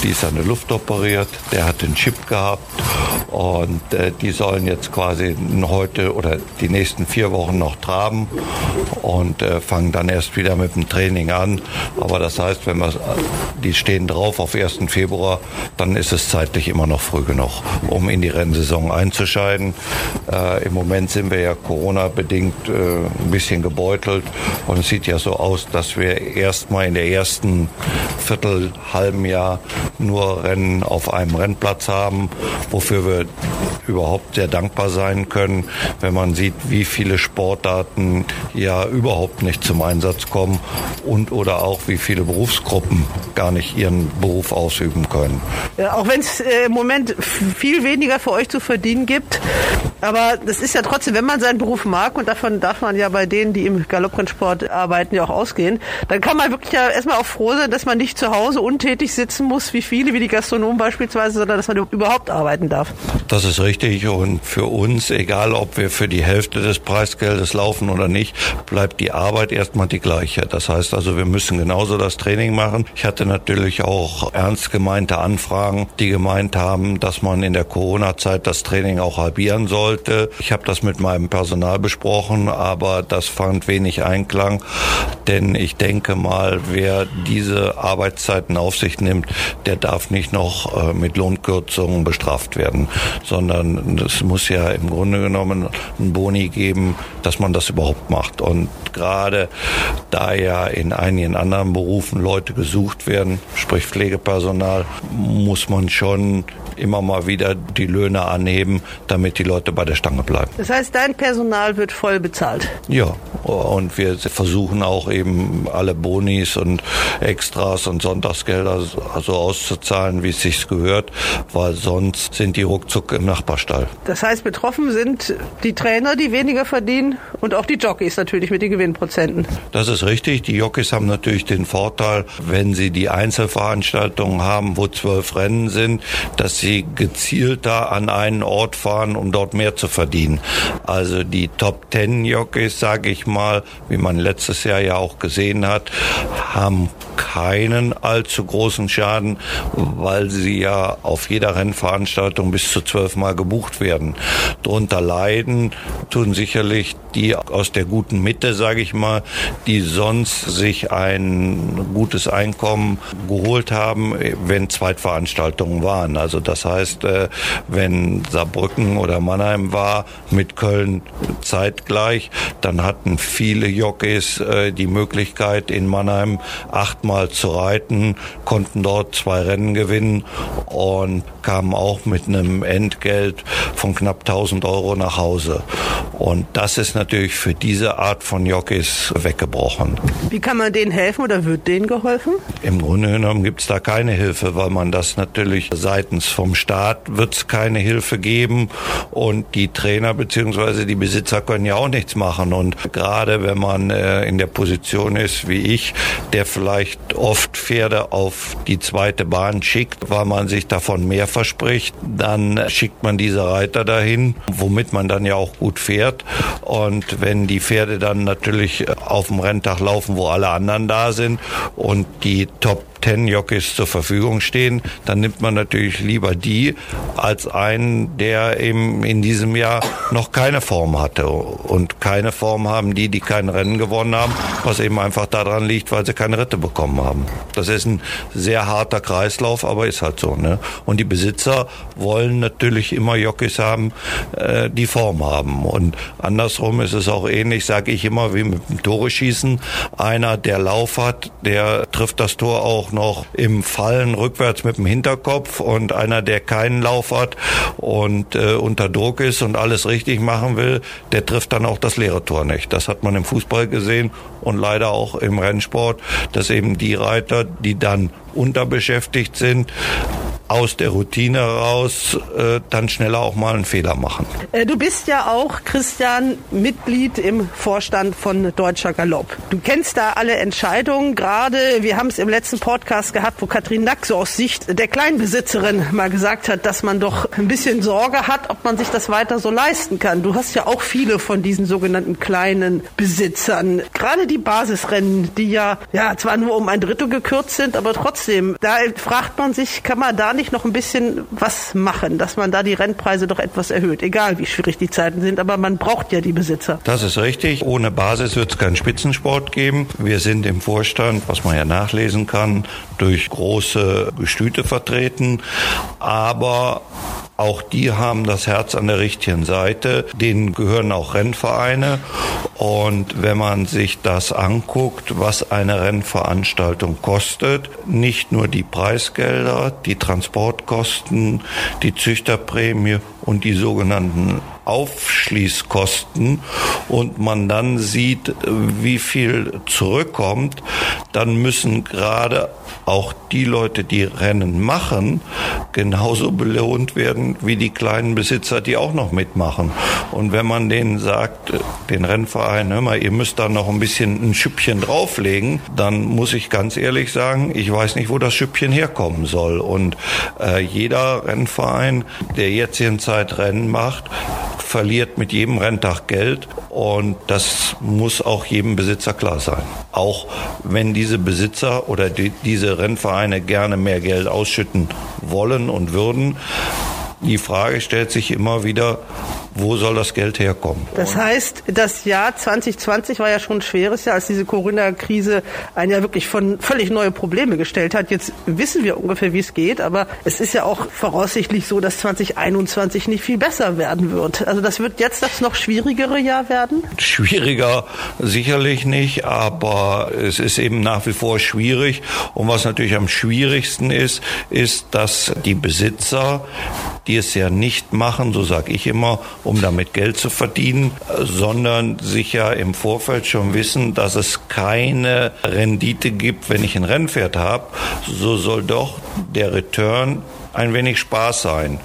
die ist an der Luft operiert, der hat den Chip gehabt und äh, die sollen jetzt quasi heute oder die nächsten vier Wochen noch traben und äh, fangen dann erst wieder mit dem Training an. Aber das heißt, wenn wir, die stehen drauf auf 1. Februar, dann ist es zeitlich immer noch früh genug, um in die Rennsaison einzuscheiden. Äh, Im Moment sind wir ja Corona-bedingt äh, ein bisschen gebeutelt und es sieht ja so aus, dass wir erstmal in der ersten Viertel, halben Jahr nur Rennen auf einem Rennplatz haben, wofür wir überhaupt sehr dankbar sein können, wenn man sieht, wie viele Sportarten ja überhaupt nicht zum Einsatz kommen und oder auch wie viele Berufsgruppen gar nicht ihren Beruf ausüben können. Ja, auch wenn es äh, im Moment viel weniger für euch zu verdienen gibt, aber das ist ja trotzdem, wenn man seinen Beruf mag und davon darf man ja bei denen, die im Galopprennsport arbeiten, ja auch ausgehen, dann kann man wirklich ja erstmal auch froh sein, dass man nicht zu Hause untätig sitzen muss, wie viele, wie die Gastronomen beispielsweise, sondern dass man überhaupt arbeiten darf. Das ist richtig und für uns, egal ob wir für die Hälfte des Preisgeldes laufen oder nicht, bleibt die Arbeit erstmal die gleiche. Das heißt also, wir müssen genauso das Training machen. Ich hatte natürlich auch ernst gemeinte Anfragen, die gemeint haben, dass man in der Corona-Zeit das Training auch halbieren sollte. Ich habe das mit meinem Personal besprochen, aber das fand wenig Einklang, denn ich denke mal, wer diese Arbeitszeiten auf sich nimmt, der darf nicht noch äh, mit Lohnkürzungen bestraft werden, sondern es muss ja im Grunde genommen einen Boni geben, dass man das überhaupt macht. Und gerade da ja in einigen anderen Berufen Leute gesucht werden, sprich Pflegepersonal, muss man schon immer mal wieder die Löhne anheben, damit die Leute bei der Stange bleiben. Das heißt, dein Personal wird voll bezahlt? Ja, und wir versuchen auch eben alle Bonis und Extras und Sonntagsgelder so auszuzahlen, wie es sich gehört, weil sonst sind die ruckzuck im Nachbarstall. Das heißt, betroffen sind die Trainer, die weniger verdienen und auch die Jockeys natürlich mit den Gewinnprozenten. Das ist richtig. Die Jockeys haben natürlich den Vorteil, wenn sie die Einzelveranstaltungen haben, wo zwölf Rennen sind, dass sie gezielter an einen Ort fahren, um dort mehr zu verdienen. Also die Top Ten Jockeys, sage ich mal, wie man letztes Jahr ja auch gesehen hat, haben keinen allzu großen Schaden, weil sie ja auf jeder Rennveranstaltung bis zu zwölfmal gebucht werden. Darunter leiden tun sicherlich die aus der guten Mitte, sage ich mal, die sonst sich ein gutes Einkommen geholt haben, wenn Zweitveranstaltungen waren. Also das heißt, äh, wenn Saarbrücken oder Mannheim war mit Köln zeitgleich, dann hatten viele Jockeys äh, die Möglichkeit in Mannheim achtmal zu reiten, konnten dort zwei Rennen gewinnen und kamen auch mit einem Entgelt von knapp 1000 Euro nach Hause. Und das ist natürlich für diese Art von Jockeys weggebrochen. Wie kann man denen helfen oder wird denen geholfen? Im Grunde genommen gibt es da keine Hilfe, weil man das natürlich seitens vom Staat wird es keine Hilfe geben und die Trainer bzw. die Besitzer können ja auch nichts machen. Und gerade wenn man äh, in der Position ist wie ich, der vielleicht oft Pferde auf die zweite Bahn schickt, weil man sich davon mehr verspricht, dann schickt man diese Reiter dahin, womit man dann ja auch gut fährt. Und wenn die Pferde dann natürlich auf dem Renntag laufen, wo alle anderen da sind und die Top Ten Jockeys zur Verfügung stehen, dann nimmt man natürlich lieber die als einen, der eben in diesem Jahr noch keine Form hatte. Und keine Form haben die, die kein Rennen gewonnen haben, was eben einfach daran liegt, weil sie keine Ritte bekommen haben. Das ist ein sehr harter Kreislauf, aber ist halt so. Ne? Und die Besitzer wollen natürlich immer Jockeys haben, äh, die Form haben. Und andersrum ist es auch ähnlich, sage ich immer, wie mit dem Tore schießen. Einer, der Lauf hat, der trifft das Tor auch noch im Fallen rückwärts mit dem Hinterkopf und einer, der keinen Lauf hat und äh, unter Druck ist und alles richtig machen will, der trifft dann auch das leere Tor nicht. Das hat man im Fußball gesehen und leider auch im Rennsport, dass eben die Reiter, die dann unterbeschäftigt sind, aus der Routine heraus äh, dann schneller auch mal einen Fehler machen. Äh, du bist ja auch, Christian, Mitglied im Vorstand von Deutscher Galopp. Du kennst da alle Entscheidungen. Gerade, wir haben es im letzten Podcast gehabt, wo Katrin Nack so aus Sicht der Kleinbesitzerin mal gesagt hat, dass man doch ein bisschen Sorge hat, ob man sich das weiter so leisten kann. Du hast ja auch viele von diesen sogenannten kleinen Besitzern. Gerade die Basisrennen, die ja, ja zwar nur um ein Drittel gekürzt sind, aber trotzdem, da fragt man sich, kann man da nicht noch ein bisschen was machen, dass man da die Rennpreise doch etwas erhöht, egal wie schwierig die Zeiten sind, aber man braucht ja die Besitzer. Das ist richtig. Ohne Basis wird es keinen Spitzensport geben. Wir sind im Vorstand, was man ja nachlesen kann, durch große Gestüte vertreten. Aber Auch die haben das Herz an der richtigen Seite. Denen gehören auch Rennvereine. Und wenn man sich das anguckt, was eine Rennveranstaltung kostet, nicht nur die Preisgelder, die Transportkosten, die Züchterprämie und die sogenannten Aufschließkosten und man dann sieht, wie viel zurückkommt, dann müssen gerade auch die Leute, die Rennen machen, genauso belohnt werden wie die kleinen Besitzer, die auch noch mitmachen. Und wenn man denen sagt, den Rennverein, hör mal, ihr müsst da noch ein bisschen ein Schüppchen drauflegen, dann muss ich ganz ehrlich sagen, ich weiß nicht, wo das Schüppchen herkommen soll. Und äh, jeder Rennverein, der jetzt in Zeit Rennen macht, verliert mit jedem Renntag Geld und das muss auch jedem Besitzer klar sein. Auch wenn diese Besitzer oder die, diese Rennvereine gerne mehr Geld ausschütten wollen und würden, die Frage stellt sich immer wieder, wo soll das Geld herkommen? Das heißt, das Jahr 2020 war ja schon ein schweres Jahr, als diese Corona-Krise ein ja wirklich von völlig neue Probleme gestellt hat. Jetzt wissen wir ungefähr, wie es geht, aber es ist ja auch voraussichtlich so, dass 2021 nicht viel besser werden wird. Also das wird jetzt das noch schwierigere Jahr werden? Schwieriger sicherlich nicht, aber es ist eben nach wie vor schwierig. Und was natürlich am schwierigsten ist, ist, dass die Besitzer, die es ja nicht machen, so sage ich immer, um damit Geld zu verdienen, sondern sicher im Vorfeld schon wissen, dass es keine Rendite gibt, wenn ich ein Rennpferd habe, so soll doch der Return ein wenig Spaß sein.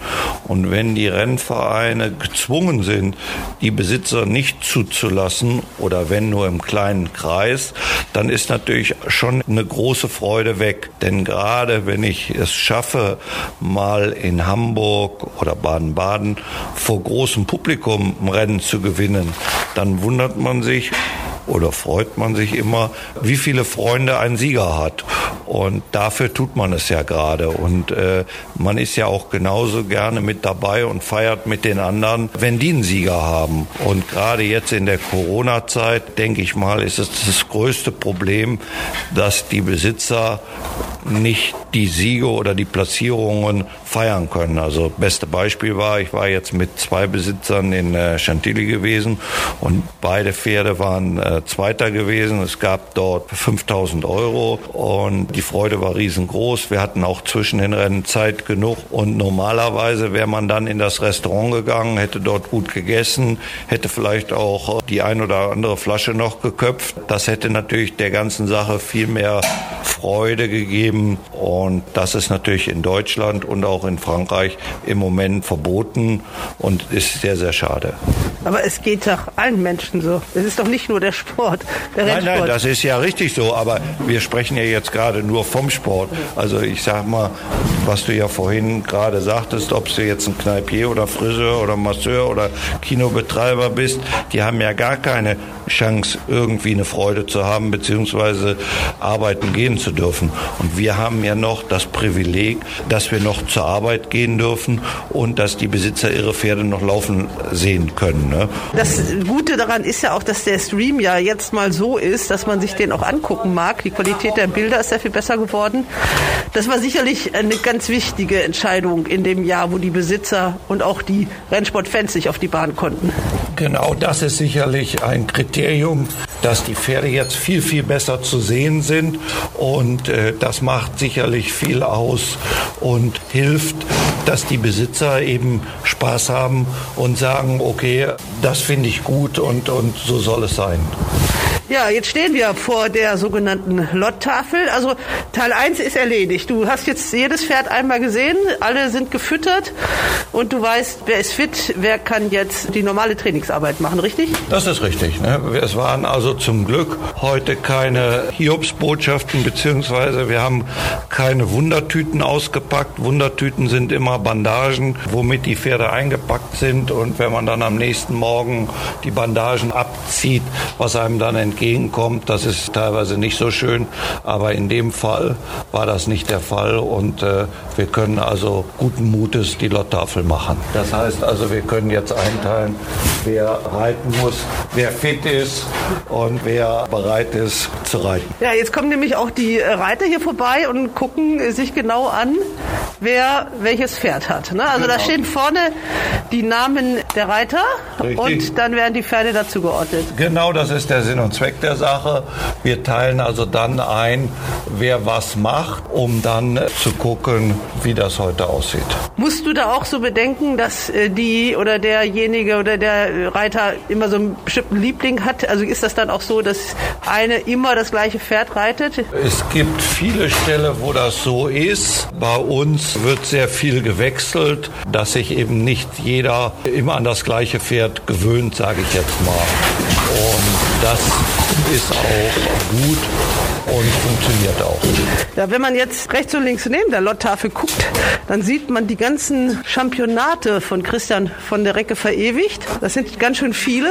Und wenn die Rennvereine gezwungen sind, die Besitzer nicht zuzulassen oder wenn nur im kleinen Kreis, dann ist natürlich schon eine große Freude weg. Denn gerade wenn ich es schaffe, mal in Hamburg oder Baden-Baden vor großem Publikum ein Rennen zu gewinnen, dann wundert man sich, oder freut man sich immer, wie viele Freunde ein Sieger hat. Und dafür tut man es ja gerade. Und äh, man ist ja auch genauso gerne mit dabei und feiert mit den anderen, wenn die einen Sieger haben. Und gerade jetzt in der Corona-Zeit, denke ich mal, ist es das größte Problem, dass die Besitzer nicht die Siege oder die Platzierungen feiern können. Also beste Beispiel war, ich war jetzt mit zwei Besitzern in äh, Chantilly gewesen und beide Pferde waren äh, Zweiter gewesen. Es gab dort 5000 Euro und die Freude war riesengroß. Wir hatten auch zwischen den Rennen Zeit genug und normalerweise wäre man dann in das Restaurant gegangen, hätte dort gut gegessen, hätte vielleicht auch die ein oder andere Flasche noch geköpft. Das hätte natürlich der ganzen Sache viel mehr Freude gegeben und das ist natürlich in Deutschland und auch in Frankreich im Moment verboten und ist sehr, sehr schade. Aber es geht doch allen Menschen so. Es ist doch nicht nur der Sport, der Nein, Rennsport. nein, das ist ja richtig so, aber wir sprechen ja jetzt gerade nur vom Sport. Also ich sag mal, was du ja vorhin gerade sagtest, ob du jetzt ein Kneipier oder Friseur oder Masseur oder Kinobetreiber bist, die haben ja gar keine Chance, irgendwie eine Freude zu haben, beziehungsweise arbeiten gehen zu dürfen. Und wir haben ja noch das Privileg, dass wir noch zur Arbeit gehen dürfen und dass die Besitzer ihre Pferde noch laufen sehen können. Ne? Das Gute daran ist ja auch, dass der Stream ja jetzt mal so ist, dass man sich den auch angucken mag. Die Qualität der Bilder ist sehr viel besser geworden. Das war sicherlich eine ganz wichtige Entscheidung in dem Jahr, wo die Besitzer und auch die Rennsportfans sich auf die Bahn konnten. Genau, das ist sicherlich ein Kriterium, dass die Pferde jetzt viel, viel besser zu sehen sind. Und äh, das macht sicherlich viel aus und hilft, dass die Besitzer eben Spaß haben und sagen, okay, das finde ich gut und, und so soll es sein. Ja, jetzt stehen wir vor der sogenannten Lotttafel. Also Teil 1 ist erledigt. Du hast jetzt jedes Pferd einmal gesehen, alle sind gefüttert und du weißt, wer ist fit, wer kann jetzt die normale Trainingsarbeit machen, richtig? Das ist richtig. Ne? Es waren also zum Glück heute keine Hiobsbotschaften, beziehungsweise wir haben keine Wundertüten ausgepackt. Wundertüten sind immer Bandagen, womit die Pferde eingepackt sind und wenn man dann am nächsten Morgen die Bandagen abzieht, was einem dann entgeht, entgegenkommt. Das ist teilweise nicht so schön, aber in dem Fall war das nicht der Fall und äh, wir können also guten Mutes die Lotttafel machen. Das heißt also, wir können jetzt einteilen, wer reiten muss, wer fit ist und wer bereit ist zu reiten. Ja, jetzt kommen nämlich auch die Reiter hier vorbei und gucken sich genau an, wer welches Pferd hat. Ne? Also da stehen vorne die Namen der Reiter Richtig. und dann werden die Pferde dazu geordnet. Genau, das ist der Sinn und Zweck der Sache. Wir teilen also dann ein, wer was macht, um dann zu gucken, wie das heute aussieht. Musst du da auch so bedenken, dass äh, die oder derjenige oder der Reiter immer so einen bestimmten Liebling hat? Also ist das dann auch so, dass eine immer das gleiche Pferd reitet? Es gibt viele Stellen, wo das so ist. Bei uns wird sehr viel gewechselt, dass sich eben nicht jeder immer an das gleiche Pferd gewöhnt, sage ich jetzt mal. Und das ist auch gut und funktioniert auch. Ja, wenn man jetzt rechts und links neben der Lotttafel guckt, dann sieht man die ganzen Championate von Christian von der Recke verewigt. Das sind ganz schön viele.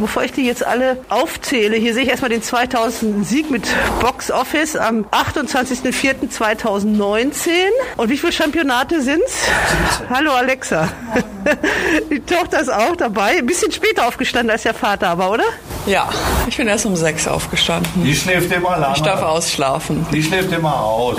Bevor ich die jetzt alle aufzähle, hier sehe ich erstmal den 2000 Sieg mit Box Office am 28.04.2019. Und wie viele Championate sind's? Hallo Alexa. <laughs> Die Tochter ist auch dabei. Ein bisschen später aufgestanden als der Vater aber, oder? Ja, ich bin erst um sechs aufgestanden. Die schläft immer lange. Darf ausschlafen. Die schläft immer aus.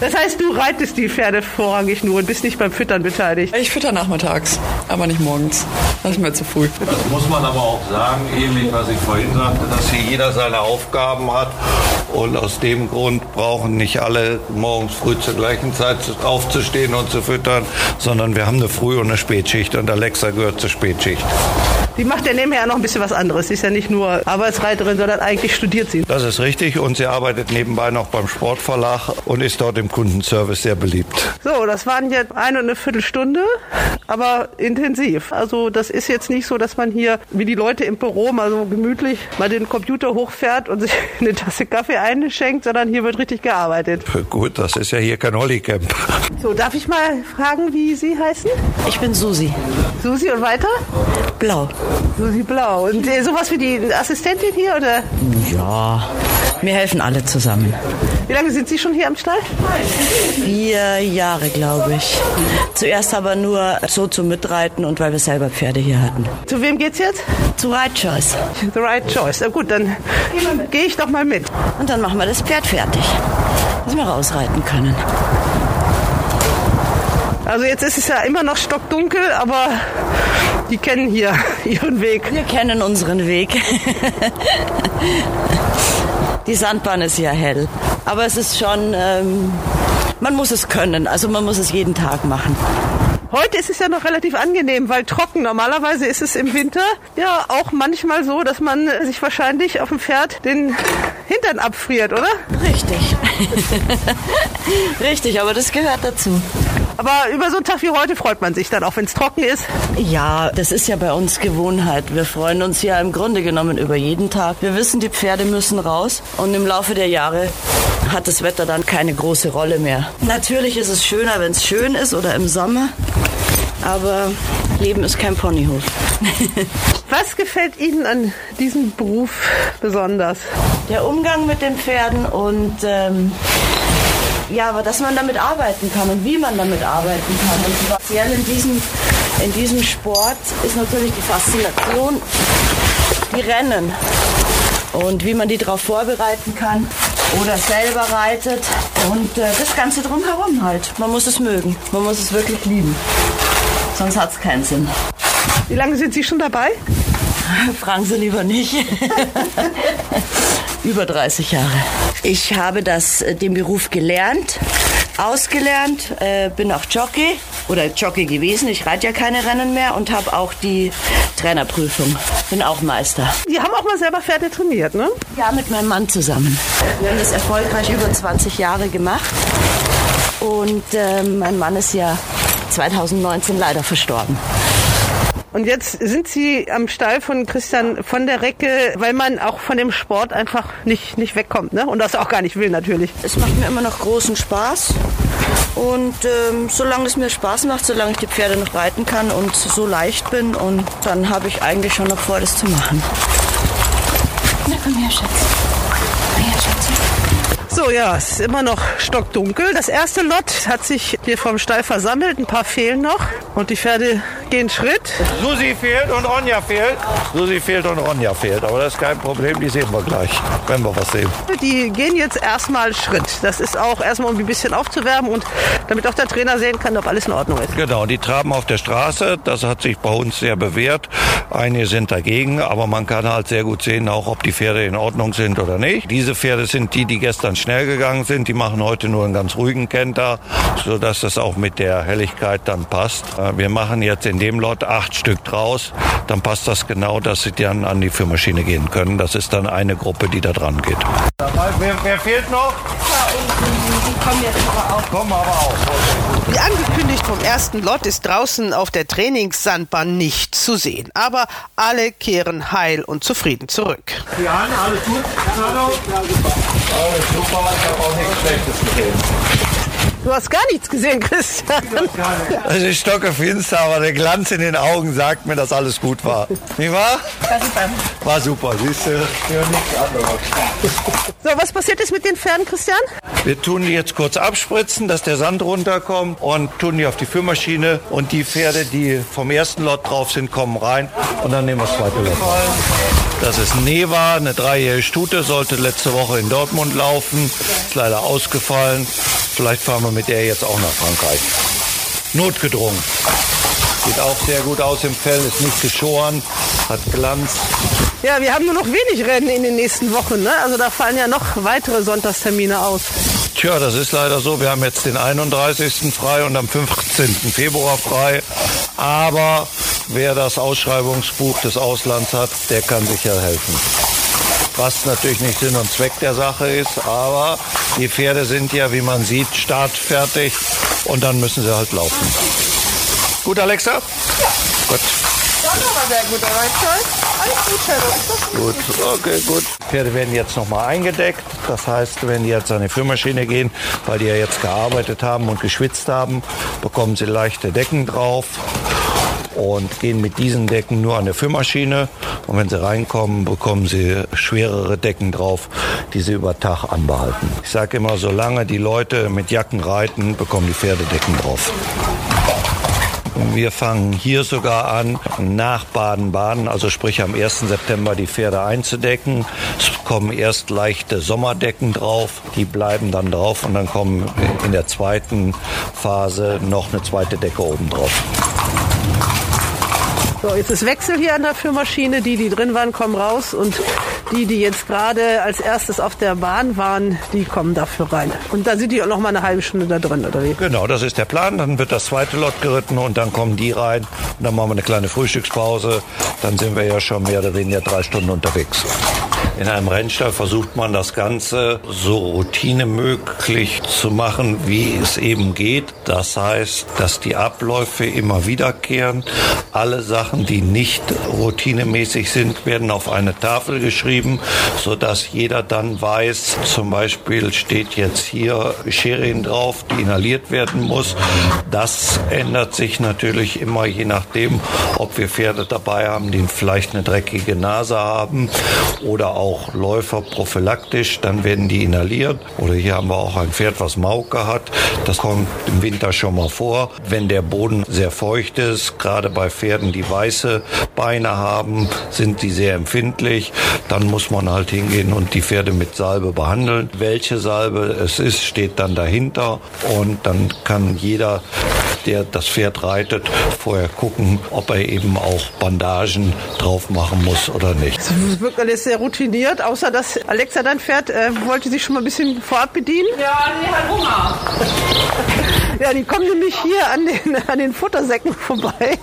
Das heißt, du reitest die Pferde vorrangig nur und bist nicht beim Füttern beteiligt. Ich fütter nachmittags, aber nicht morgens. Das ist mir zu früh. Das muss man aber auch sagen, ähnlich was ich vorhin sagte, dass hier jeder seine Aufgaben hat. Und aus dem Grund brauchen nicht alle morgens früh zur gleichen Zeit aufzustehen und zu füttern, sondern wir haben eine Früh- und eine Spätschicht und Alexa gehört zur Spätschicht. Die macht ja nebenher noch ein bisschen was anderes. Sie ist ja nicht nur Arbeitsreiterin, sondern eigentlich studiert sie. Das ist richtig und sie arbeitet nebenbei noch beim Sportverlag und ist dort im Kundenservice sehr beliebt. So, das waren jetzt eine und eine Viertelstunde, aber intensiv. Also das ist jetzt nicht so, dass man hier wie die Leute im Büro mal so gemütlich mal den Computer hochfährt und sich <laughs> eine Tasse Kaffee einschenkt, sondern hier wird richtig gearbeitet. Gut, das ist ja hier kein Hollycamp. So, darf ich mal fragen, wie Sie heißen? Ich bin Susi. Susi und weiter? Blau. Susi Blau. Und äh, sowas wie die Assistentin hier oder? Ja, wir helfen alle zusammen. Wie lange sind Sie schon hier am Stall? Vier Jahre, glaube ich. Zuerst aber nur so zum Mitreiten und weil wir selber Pferde hier hatten. Zu wem geht's jetzt? Zu Ride Choice. The right choice. Na gut, dann gehe ich doch mal mit. Und dann machen wir das Pferd fertig, dass wir rausreiten können. Also jetzt ist es ja immer noch stockdunkel, aber die kennen hier <laughs> ihren Weg. Wir kennen unseren Weg. Die Sandbahn ist ja hell. Aber es ist schon, ähm, man muss es können. Also man muss es jeden Tag machen. Heute ist es ja noch relativ angenehm, weil trocken. Normalerweise ist es im Winter ja auch manchmal so, dass man sich wahrscheinlich auf dem Pferd den Hintern abfriert, oder? Richtig. <laughs> Richtig, aber das gehört dazu. Aber über so einen Tag wie heute freut man sich dann, auch wenn es trocken ist. Ja, das ist ja bei uns Gewohnheit. Wir freuen uns ja im Grunde genommen über jeden Tag. Wir wissen, die Pferde müssen raus und im Laufe der Jahre hat das Wetter dann keine große Rolle mehr. Natürlich ist es schöner, wenn es schön ist oder im Sommer, aber Leben ist kein Ponyhof. <laughs> Was gefällt Ihnen an diesem Beruf besonders? Der Umgang mit den Pferden und ähm, ja, aber dass man damit arbeiten kann und wie man damit arbeiten kann. Und speziell in diesem, in diesem Sport ist natürlich die Faszination, die Rennen und wie man die darauf vorbereiten kann oder selber reitet und äh, das Ganze drumherum halt. Man muss es mögen, man muss es wirklich lieben, sonst hat es keinen Sinn. Wie lange sind Sie schon dabei? <laughs> Fragen Sie lieber nicht. <laughs> Über 30 Jahre. Ich habe das, äh, den Beruf gelernt, ausgelernt, äh, bin auch Jockey oder Jockey gewesen. Ich reite ja keine Rennen mehr und habe auch die Trainerprüfung. Bin auch Meister. Sie haben auch mal selber Pferde trainiert, ne? Ja, mit meinem Mann zusammen. Wir haben das erfolgreich über 20 Jahre gemacht. Und äh, mein Mann ist ja 2019 leider verstorben. Und jetzt sind Sie am Stall von Christian von der Recke, weil man auch von dem Sport einfach nicht, nicht wegkommt, ne? Und das auch gar nicht will, natürlich. Es macht mir immer noch großen Spaß. Und ähm, solange es mir Spaß macht, solange ich die Pferde noch reiten kann und so leicht bin, und dann habe ich eigentlich schon noch vor, das zu machen. Na komm her, Schatz. So, ja, es ist immer noch stockdunkel. Das erste Lot hat sich hier vom Stall versammelt. Ein paar fehlen noch. Und die Pferde gehen Schritt. Susi fehlt und Ronja fehlt. Susi fehlt und Ronja fehlt. Aber das ist kein Problem, die sehen wir gleich, wenn wir was sehen. Die gehen jetzt erstmal Schritt. Das ist auch erstmal, um ein bisschen aufzuwärmen und damit auch der Trainer sehen kann, ob alles in Ordnung ist. Genau, die traben auf der Straße. Das hat sich bei uns sehr bewährt. Einige sind dagegen, aber man kann halt sehr gut sehen, auch ob die Pferde in Ordnung sind oder nicht. Diese Pferde sind die, die gestern schnell gegangen sind. Die machen heute nur einen ganz ruhigen Kenter, sodass das auch mit der Helligkeit dann passt. Äh, Wir machen jetzt in dem Lot acht Stück draus. Dann passt das genau, dass sie dann an die Führmaschine gehen können. Das ist dann eine Gruppe, die da dran geht. Wer, wer fehlt noch? Die kommen jetzt aber auch. Kommen aber auch. Wie angekündigt vom ersten Lot ist draußen auf der Trainingssandbahn nicht zu sehen. Aber alle kehren heil und zufrieden zurück. Jan, alles gut? Hallo? Alles super, ich habe auch nichts Schlechtes gesehen. Du hast gar nichts gesehen, Christian. Es ist stockefinster, aber der Glanz in den Augen sagt mir, dass alles gut war. Nicht wahr? War super. War super, siehst du? So, was passiert ist mit den Pferden, Christian? Wir tun die jetzt kurz abspritzen, dass der Sand runterkommt und tun die auf die Führmaschine und die Pferde, die vom ersten Lot drauf sind, kommen rein und dann nehmen wir das zweite Lot. Das ist Neva, eine dreijährige Stute, sollte letzte Woche in Dortmund laufen, ist leider ausgefallen. Vielleicht fahren wir mit der jetzt auch nach Frankreich. Notgedrungen. Sieht auch sehr gut aus im Fell, ist nicht geschoren, hat Glanz. Ja, wir haben nur noch wenig Rennen in den nächsten Wochen. Ne? Also da fallen ja noch weitere Sonntagstermine aus. Tja, das ist leider so. Wir haben jetzt den 31. frei und am 15. Februar frei. Aber wer das Ausschreibungsbuch des Auslands hat, der kann sicher helfen. Was natürlich nicht Sinn und Zweck der Sache ist, aber die Pferde sind ja, wie man sieht, startfertig und dann müssen sie halt laufen. Gut, Alexa? Ja. Gut. Das war sehr gut, toll. Alles gut, Shadow. Gut, okay, gut. Pferde werden jetzt nochmal eingedeckt. Das heißt, wenn die jetzt an die Führmaschine gehen, weil die ja jetzt gearbeitet haben und geschwitzt haben, bekommen sie leichte Decken drauf und gehen mit diesen Decken nur an der Führmaschine. Und wenn sie reinkommen, bekommen sie schwerere Decken drauf, die sie über Tag anbehalten. Ich sage immer, solange die Leute mit Jacken reiten, bekommen die Pferde Decken drauf. Wir fangen hier sogar an, nach Baden-Baden, also sprich am 1. September die Pferde einzudecken. Es kommen erst leichte Sommerdecken drauf, die bleiben dann drauf und dann kommen in der zweiten Phase noch eine zweite Decke oben drauf. So, jetzt ist Wechsel hier an der Führmaschine. Die, die drin waren, kommen raus und die, die jetzt gerade als erstes auf der Bahn waren, die kommen dafür rein. Und dann sind die auch noch mal eine halbe Stunde da drin, oder wie? Genau, das ist der Plan. Dann wird das zweite Lot geritten und dann kommen die rein. Und dann machen wir eine kleine Frühstückspause. Dann sind wir ja schon mehr oder weniger drei Stunden unterwegs. In einem Rennstall versucht man das Ganze so routinemöglich zu machen, wie es eben geht. Das heißt, dass die Abläufe immer wiederkehren. Alle Sachen, die nicht routinemäßig sind, werden auf eine Tafel geschrieben, sodass jeder dann weiß, zum Beispiel steht jetzt hier Sherin drauf, die inhaliert werden muss. Das ändert sich natürlich immer je nachdem, ob wir Pferde dabei haben, die vielleicht eine dreckige Nase haben oder auch Läufer prophylaktisch, dann werden die inhaliert. Oder hier haben wir auch ein Pferd, was Mauke hat. Das kommt im Winter schon mal vor. Wenn der Boden sehr feucht ist, gerade bei Pferden, die weiße Beine haben, sind die sehr empfindlich. Dann muss man halt hingehen und die Pferde mit Salbe behandeln. Welche Salbe es ist, steht dann dahinter. Und dann kann jeder der das Pferd reitet, vorher gucken, ob er eben auch Bandagen drauf machen muss oder nicht. Das wirkt alles sehr routiniert, außer dass Alexa, dein Pferd, äh, wollte sich schon mal ein bisschen vorab bedienen. Ja, die hat Hunger. <laughs> Ja, die kommen nämlich hier an den, an den Futtersäcken vorbei.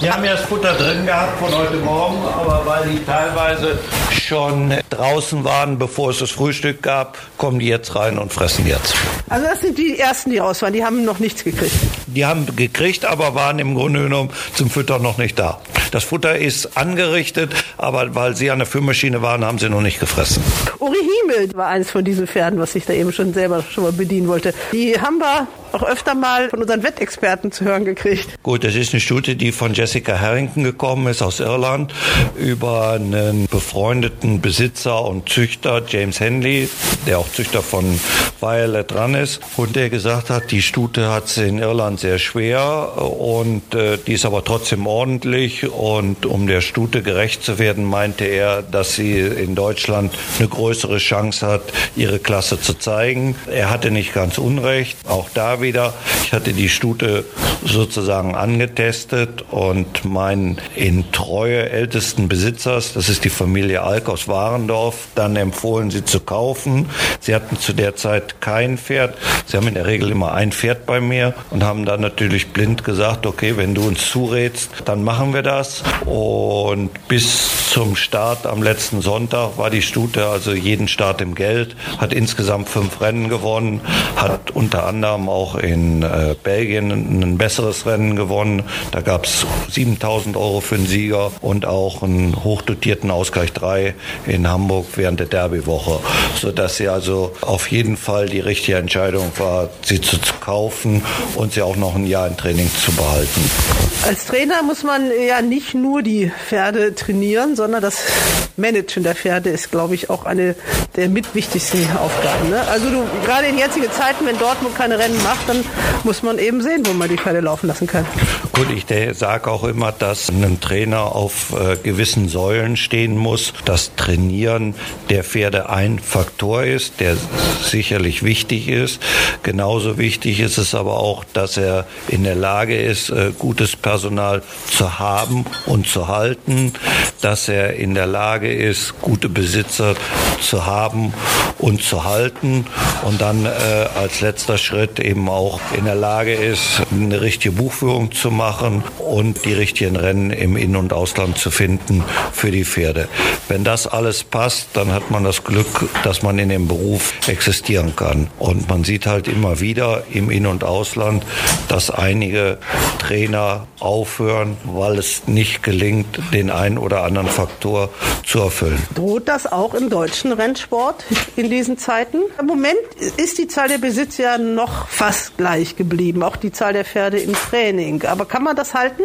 Die haben ja das Futter drin gehabt von heute Morgen, aber weil die teilweise schon draußen waren, bevor es das Frühstück gab, kommen die jetzt rein und fressen jetzt. Also das sind die ersten, die raus waren. Die haben noch nichts gekriegt. Die haben gekriegt, aber waren im Grunde genommen zum Füttern noch nicht da. Das Futter ist angerichtet, aber weil sie an der Führmaschine waren, haben sie noch nicht gefressen. Uri Himmel war eines von diesen Pferden, was ich da eben schon selber schon mal bedienen wollte. Die haben wir auch öfter mal von unseren Wettexperten zu hören gekriegt. Gut, das ist eine Studie, die von Jessica Harrington gekommen ist aus Irland über einen befreundeten Besitzer und Züchter, James Henley, der auch Züchter von Violet dran ist und der gesagt hat, die Stute hat es in Irland sehr schwer und äh, die ist aber trotzdem ordentlich und um der Stute gerecht zu werden, meinte er, dass sie in Deutschland eine größere Chance hat, ihre Klasse zu zeigen. Er hatte nicht ganz unrecht. Auch da wieder, ich hatte die Stute sozusagen angetestet und meinen in Treue ältesten Besitzers, das ist die Familie Alk aus Warendorf, dann empfohlen, sie zu kaufen. Sie hatten zu der Zeit kein Pferd. Sie haben in der Regel immer ein Pferd bei mir und haben dann natürlich blind gesagt, okay, wenn du uns zurätst, dann machen wir das. Und bis zum Start am letzten Sonntag war die Stute also jeden Start im Geld, hat insgesamt fünf Rennen gewonnen, hat unter anderem auch in äh, Belgien ein besseres Rennen gewonnen. Da gab es 7000 Euro für den Sieger und auch einen hochdotierten Ausgleich 3 in Hamburg während der Derbywoche, sodass sie also auf jeden Fall die richtige Entscheidung war, sie zu, zu kaufen und sie auch noch ein Jahr im Training zu behalten. Als Trainer muss man ja nicht nur die Pferde trainieren, sondern das Managen der Pferde ist, glaube ich, auch eine der mitwichtigsten Aufgaben. Ne? Also du, gerade in jetzigen Zeiten, wenn Dortmund keine Rennen macht, dann muss man eben sehen, wo man die Pferde laufen lassen kann. Gut, ich sage auch immer, dass ein Trainer auf äh, gewissen Säulen stehen muss. Das Trainieren der Pferde ein Faktor ist, der sicherlich wichtig ist. Genauso wichtig ist es aber auch, dass er in der Lage ist, äh, gutes Personal zu haben und zu halten, dass er in der Lage ist, gute Besitzer zu haben und zu halten und dann äh, als letzter Schritt eben auch in der Lage ist, eine richtige Buchführung zu machen und die richtigen Rennen im In- und Ausland zu finden für die Pferde. Wenn das alles passt, dann hat man das Glück, dass man in dem Beruf existieren kann. Und man sieht halt immer wieder im In- und Ausland, dass einige Trainer aufhören, weil es nicht gelingt, den einen oder anderen Faktor zu erfüllen. Droht das auch im deutschen Rennsport in diesen Zeiten? Im Moment ist die Zahl der Besitzer ja noch fast gleich geblieben, auch die Zahl der Pferde im Training. Aber kann man das halten?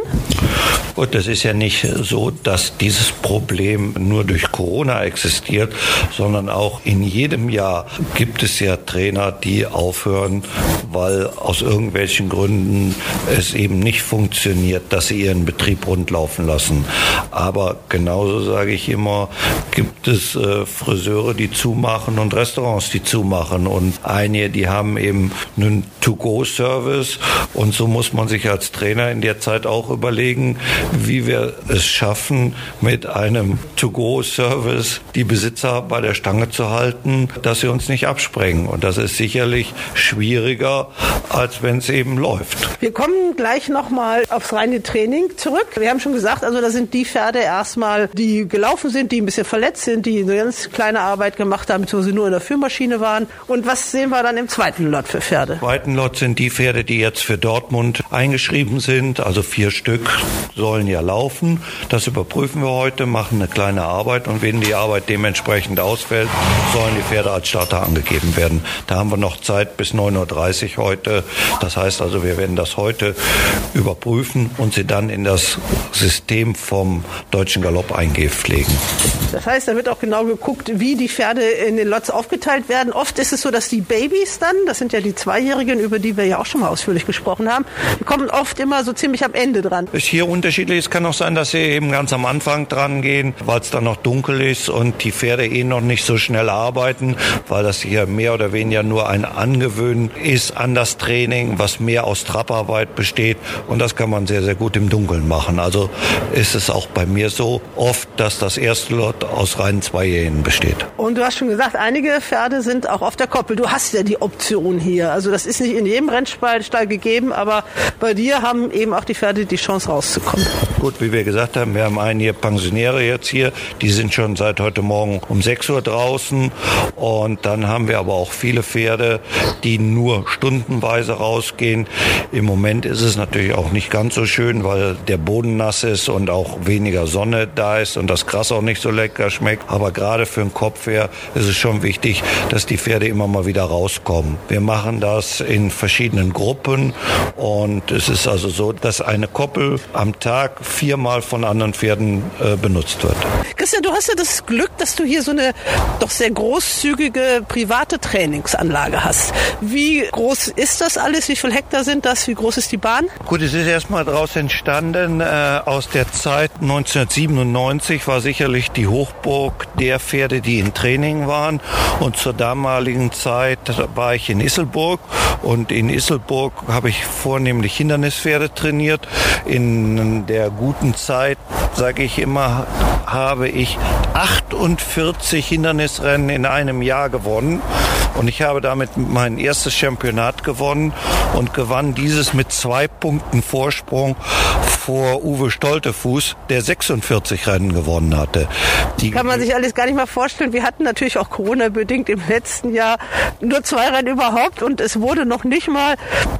Und es ist ja nicht so, dass dieses Problem nur durch Corona existiert, sondern auch in jedem Jahr gibt es ja Trainer, die aufhören, weil aus irgendwelchen Gründen es eben nicht funktioniert, dass sie ihren Betrieb rundlaufen lassen. Aber genauso sage ich immer, gibt es äh, Friseure, die zumachen und Restaurants, die zumachen. Und einige, die haben eben einen To-Go-Service. Und so muss man sich als Trainer in der Zeit auch überlegen, wie wir es schaffen, mit einem To-Go-Service die Besitzer bei der Stange zu halten, dass sie uns nicht absprengen. Und das ist sicherlich schwieriger, als wenn es eben läuft. Wir kommen gleich nochmal aufs reine Training zurück. Wir haben schon gesagt, also da sind die Pferde erstmal, die gelaufen sind, die ein bisschen verletzt sind, die eine ganz kleine Arbeit gemacht haben, beziehungsweise nur in der Führmaschine waren. Und was sehen wir dann im zweiten Lot für Pferde? Im zweiten Lot sind die Pferde, die jetzt für Dortmund eingeschrieben sind, also vier Stück sollen ja laufen. Das überprüfen wir heute, machen eine kleine Arbeit und wenn die Arbeit dementsprechend ausfällt, sollen die Pferde als Starter angegeben werden. Da haben wir noch Zeit bis 9.30 Uhr heute. Das heißt also, wir werden das heute überprüfen und sie dann in das System vom Deutschen Galopp eingepflegen. Das heißt, da wird auch genau geguckt, wie die Pferde in den Lots aufgeteilt werden. Oft ist es so, dass die Babys dann, das sind ja die Zweijährigen, über die wir ja auch schon mal ausführlich gesprochen haben, die kommen oft immer so ziemlich am Ende dran. Ist hier unterschiedlich. Es kann auch sein, dass sie eben ganz am Anfang dran gehen, weil es dann noch dunkel ist und die Pferde eh noch nicht so schnell arbeiten, weil das hier mehr oder weniger nur ein Angewöhnen ist an das Training, was mehr aus Trapparbeit besteht. Und das kann man sehr, sehr gut im Dunkeln machen. Also ist es auch bei mir so oft, dass das erste Lot aus reinen Zweijährigen besteht. Und du hast schon gesagt, einige Pferde sind auch auf der Koppel. Du hast ja die Option hier. Also das ist nicht in jedem Rennstall gegeben, aber bei dir haben eben auch die Pferde die Chance rauszukommen. Gut, wie wir gesagt haben, wir haben einige Pensionäre jetzt hier, die sind schon seit heute Morgen um 6 Uhr draußen und dann haben wir aber auch viele Pferde, die nur stundenweise rausgehen. Im Moment ist es natürlich auch nicht ganz so schön, weil der Boden nass ist und auch weniger Sonne da ist und das Gras auch nicht so lecker schmeckt. Aber gerade für den Kopf her ist es schon wichtig, dass die Pferde immer mal wieder rauskommen. Wir machen das in verschiedenen Gruppen und es ist also so, dass eine Koppel am Tag viermal von anderen Pferden äh, benutzt wird. Christian, du hast ja das Glück, dass du hier so eine doch sehr großzügige private Trainingsanlage hast. Wie groß ist das alles? Wie viele Hektar sind das? Wie groß ist die Bahn? Gut, es ist erstmal daraus entstanden, äh, aus der Zeit 1997 war sicherlich die Hochburg der Pferde, die in Training waren. Und zur damaligen Zeit war ich in Isselburg und in Isselburg habe ich vornehmlich Hindernispferde trainiert. In der guten Zeit, sage ich immer, habe ich 48 Hindernisrennen in einem Jahr gewonnen. Und ich habe damit mein erstes Championat gewonnen und gewann dieses mit zwei Punkten Vorsprung com vor Uwe Stoltefuß, der 46 Rennen gewonnen hatte. Die Kann man sich alles gar nicht mal vorstellen. Wir hatten natürlich auch Corona-bedingt im letzten Jahr nur zwei Rennen überhaupt und es wurde noch nicht mal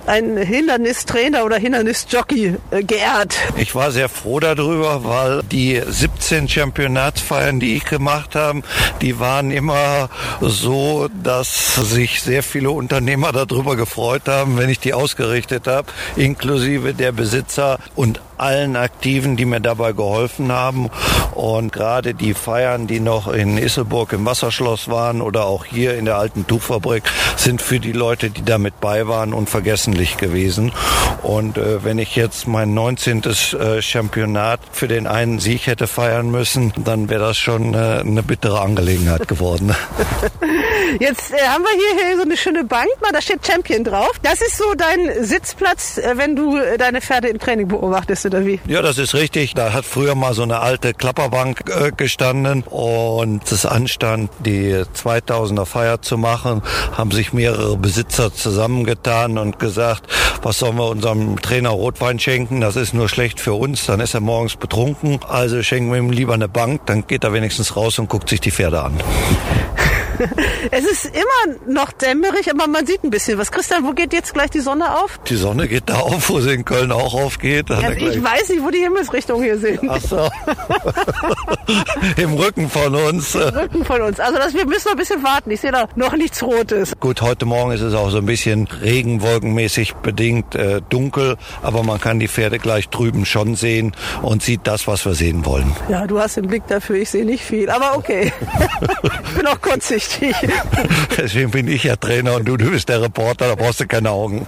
ein Hindernistrainer oder Hindernisjockey äh, geehrt. Ich war sehr froh darüber, weil die 17 Championatsfeiern, die ich gemacht habe, die waren immer so, dass sich sehr viele Unternehmer darüber gefreut haben, wenn ich die ausgerichtet habe, inklusive der Besitzer und allen Aktiven, die mir dabei geholfen haben. Und gerade die Feiern, die noch in Isselburg im Wasserschloss waren oder auch hier in der alten Tuchfabrik, sind für die Leute, die damit bei waren, unvergessentlich gewesen. Und äh, wenn ich jetzt mein 19. Äh, Championat für den einen Sieg hätte feiern müssen, dann wäre das schon äh, eine bittere Angelegenheit geworden. <laughs> Jetzt äh, haben wir hier, hier so eine schöne Bank, mal, da steht Champion drauf. Das ist so dein Sitzplatz, äh, wenn du äh, deine Pferde im Training beobachtest oder wie? Ja, das ist richtig. Da hat früher mal so eine alte Klapperbank äh, gestanden und es anstand, die 2000er Feier zu machen, haben sich mehrere Besitzer zusammengetan und gesagt, was sollen wir unserem Trainer Rotwein schenken? Das ist nur schlecht für uns, dann ist er morgens betrunken. Also schenken wir ihm lieber eine Bank, dann geht er wenigstens raus und guckt sich die Pferde an. <laughs> es ist immer noch dämmerig, aber man sieht ein bisschen was. Christian, wo geht jetzt gleich die Sonne auf? Die Sonne geht da auf, wo sie in Köln auch aufgeht. Ja, ich weiß nicht, wo die Himmelsrichtungen hier sind. Ach so. <laughs> Im Rücken von uns. Im Rücken von uns. Also das, wir müssen noch ein bisschen warten. Ich sehe da noch nichts Rotes. Gut, heute Morgen ist es auch so ein bisschen regenwolkenmäßig bedingt äh, dunkel, aber man kann die Pferde gleich drüben schon sehen und sieht das, was wir sehen wollen. Ja, du hast den Blick dafür. Ich sehe nicht viel, aber okay. <laughs> ich bin auch kurzsichtig. <laughs> Deswegen bin ich ja Trainer und du, du bist der Reporter, da brauchst du keine Augen.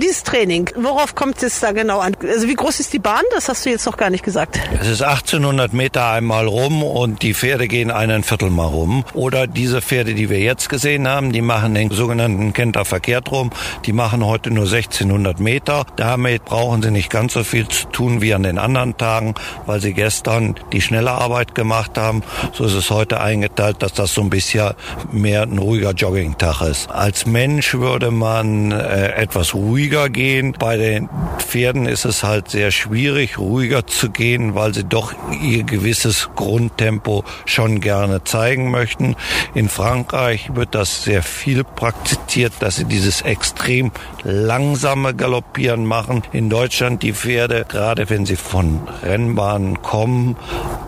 Dieses Training, worauf kommt es da genau an? Also wie groß ist die Bahn? Das hast du jetzt noch gar nicht gesagt. Es ist 1800 Meter einmal rum und die Pferde gehen einen Viertel mal rum. Oder diese Pferde, die wir jetzt gesehen haben, die machen den sogenannten Kenter verkehrt rum. Die machen heute nur 1600 Meter. Damit brauchen sie nicht ganz so viel zu tun wie an den anderen Tagen, weil sie gestern die schnelle Arbeit gemacht haben. So ist es heute eingeteilt, dass das so ein bisschen mehr ein ruhiger Joggingtag ist. Als Mensch würde man äh, etwas ruhiger gehen. Bei den Pferden ist es halt sehr schwierig, ruhiger zu gehen, weil sie doch ihr gewisses Grundtempo schon gerne zeigen möchten. In Frankreich wird das sehr viel praktiziert, dass sie dieses extrem langsame Galoppieren machen. In Deutschland die Pferde, gerade wenn sie von Rennbahnen kommen,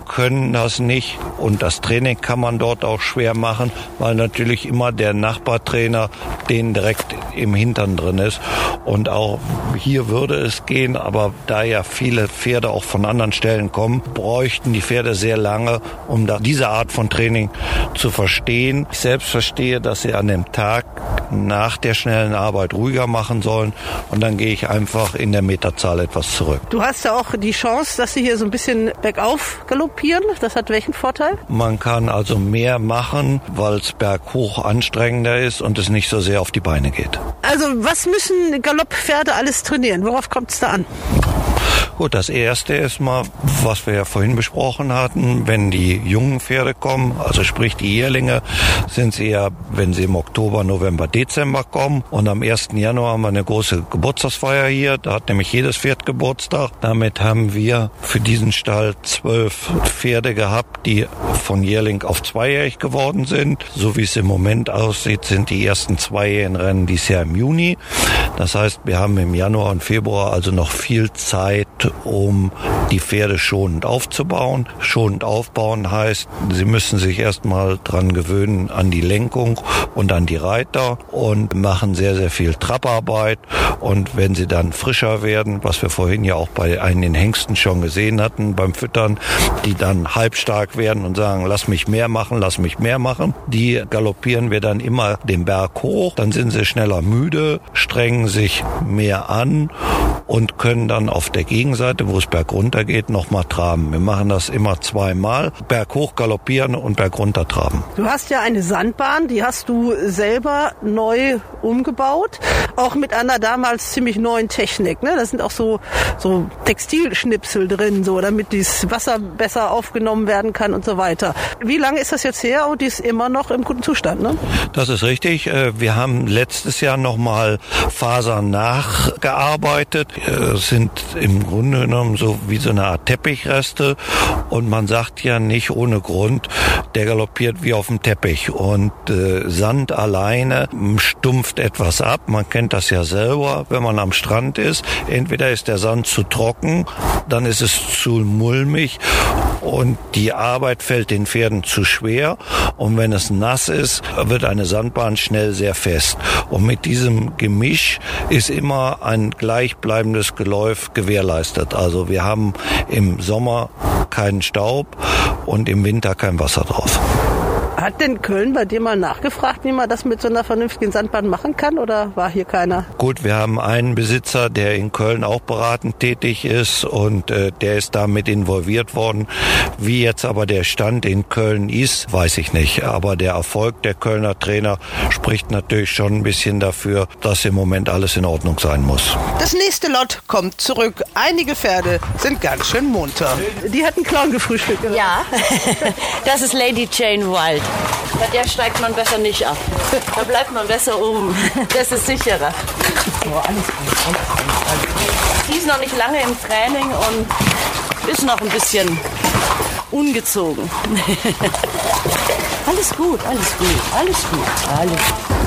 können das nicht und das Training kann man dort auch schwer machen, weil natürlich immer der Nachbartrainer den direkt im Hintern drin ist und auch hier würde es gehen, aber da ja viele Pferde auch von anderen Stellen kommen, bräuchten die Pferde sehr lange, um da diese Art von Training zu verstehen. Ich selbst verstehe, dass sie an dem Tag nach der schnellen Arbeit ruhiger machen sollen und dann gehe ich einfach in der Meterzahl etwas zurück. Du hast ja auch die Chance, dass sie hier so ein bisschen bergauf galoppieren. Das hat welchen Vorteil? Man kann also mehr machen, weil es berghoch anstrengender ist und es nicht so sehr auf die Beine geht. Also was müssen Galopppferde alles trainieren? Worauf kommt es da an? Gut, das erste ist mal, was wir ja vorhin besprochen hatten, wenn die jungen Pferde kommen, also sprich die Jährlinge, sind sie ja, wenn sie im Oktober, November, Dezember kommen. Und am 1. Januar haben wir eine große Geburtstagsfeier hier. Da hat nämlich jedes Pferd Geburtstag. Damit haben wir für diesen Stall zwölf Pferde gehabt, die von Jährling auf zweijährig geworden sind. So wie es im Moment aussieht, sind die ersten zweijährigen Rennen dieses Jahr im Juni. Das heißt, wir haben im Januar und Februar also noch viel Zeit, um die Pferde schonend aufzubauen. Schonend aufbauen heißt, sie müssen sich erstmal dran gewöhnen an die Lenkung und an die Reiter und machen sehr, sehr viel Trapparbeit. Und wenn sie dann frischer werden, was wir vorhin ja auch bei einigen Hengsten schon gesehen hatten beim Füttern, die dann halbstark werden und sagen, lass mich mehr machen, lass mich mehr machen, die galoppieren wir dann immer den Berg hoch, dann sind sie schneller müde, strengen sich mehr an und können dann auf der Gegenseite, wo es bergunter geht, nochmal traben. Wir machen das immer zweimal. Berg hoch galoppieren und berg runter traben. Du hast ja eine Sandbahn, die hast du selber neu umgebaut. Auch mit einer damals ziemlich neuen Technik. Ne? Da sind auch so, so Textilschnipsel drin, so, damit das Wasser besser aufgenommen werden kann und so weiter. Wie lange ist das jetzt her und die ist immer noch im guten Zustand? Ne? Das ist richtig. Äh, wir haben letztes Jahr nochmal Fasern nachgearbeitet äh, sind im Grunde genommen so wie so eine Art Teppichreste und man sagt ja nicht ohne Grund, der galoppiert wie auf dem Teppich und äh, Sand alleine stumpft etwas ab. Man kennt das ja selber, wenn man am Strand ist. Entweder ist der Sand zu trocken, dann ist es zu mulmig und die Arbeit fällt den Pferden zu schwer. Und wenn es nass ist, wird eine Sandbahn schnell sehr fest. Und mit diesem Gemisch ist immer ein gleichbleibendes Geläuf gewährleistet. Also wir haben im Sommer keinen Staub und im Winter kein Wasser drauf. Hat denn Köln bei dir mal nachgefragt, wie man das mit so einer vernünftigen Sandbahn machen kann oder war hier keiner? Gut, wir haben einen Besitzer, der in Köln auch beratend tätig ist und äh, der ist damit involviert worden. Wie jetzt aber der Stand in Köln ist, weiß ich nicht. Aber der Erfolg der Kölner Trainer spricht natürlich schon ein bisschen dafür, dass im Moment alles in Ordnung sein muss. Das nächste Lot kommt zurück. Einige Pferde sind ganz schön munter. Die hatten Clown gefrühstückt. oder? Ja, <laughs> das ist Lady Jane Wild. Bei der steigt man besser nicht ab. Da bleibt man besser oben. Das ist sicherer. Die ist noch nicht lange im Training und ist noch ein bisschen ungezogen. <laughs> Alles gut, alles gut, alles gut, alles gut.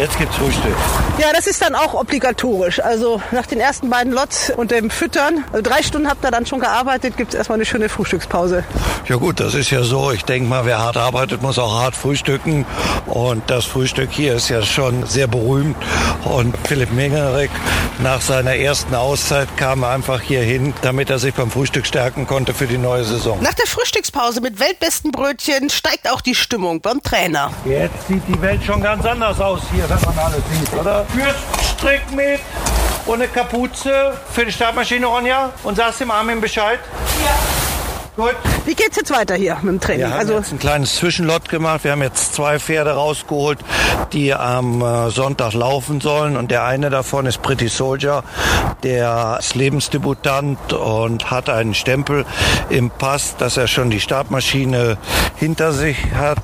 Jetzt gibt's Frühstück. Ja, das ist dann auch obligatorisch. Also nach den ersten beiden Lots und dem Füttern, also drei Stunden habt ihr dann schon gearbeitet, gibt's erstmal eine schöne Frühstückspause. Ja gut, das ist ja so. Ich denke mal, wer hart arbeitet, muss auch hart frühstücken. Und das Frühstück hier ist ja schon sehr berühmt. Und Philipp Mengerek nach seiner ersten Auszeit kam einfach hier hin, damit er sich beim Frühstück stärken konnte für die neue Saison. Nach der Frühstückspause mit weltbesten Brötchen steigt auch die Stimmung beim Trainer. Jetzt sieht die Welt schon ganz anders aus hier, wenn man alles sieht, oder? Fürststrick mit und eine Kapuze für die Startmaschine, Ronja. Und sagst dem Armin Bescheid? Ja. Gut. Wie geht's jetzt weiter hier mit dem Training? Wir haben also jetzt ein kleines Zwischenlot gemacht. Wir haben jetzt zwei Pferde rausgeholt, die am äh, Sonntag laufen sollen. Und der eine davon ist Pretty Soldier. Der ist Lebensdebutant und hat einen Stempel im Pass, dass er schon die Startmaschine hinter sich hat.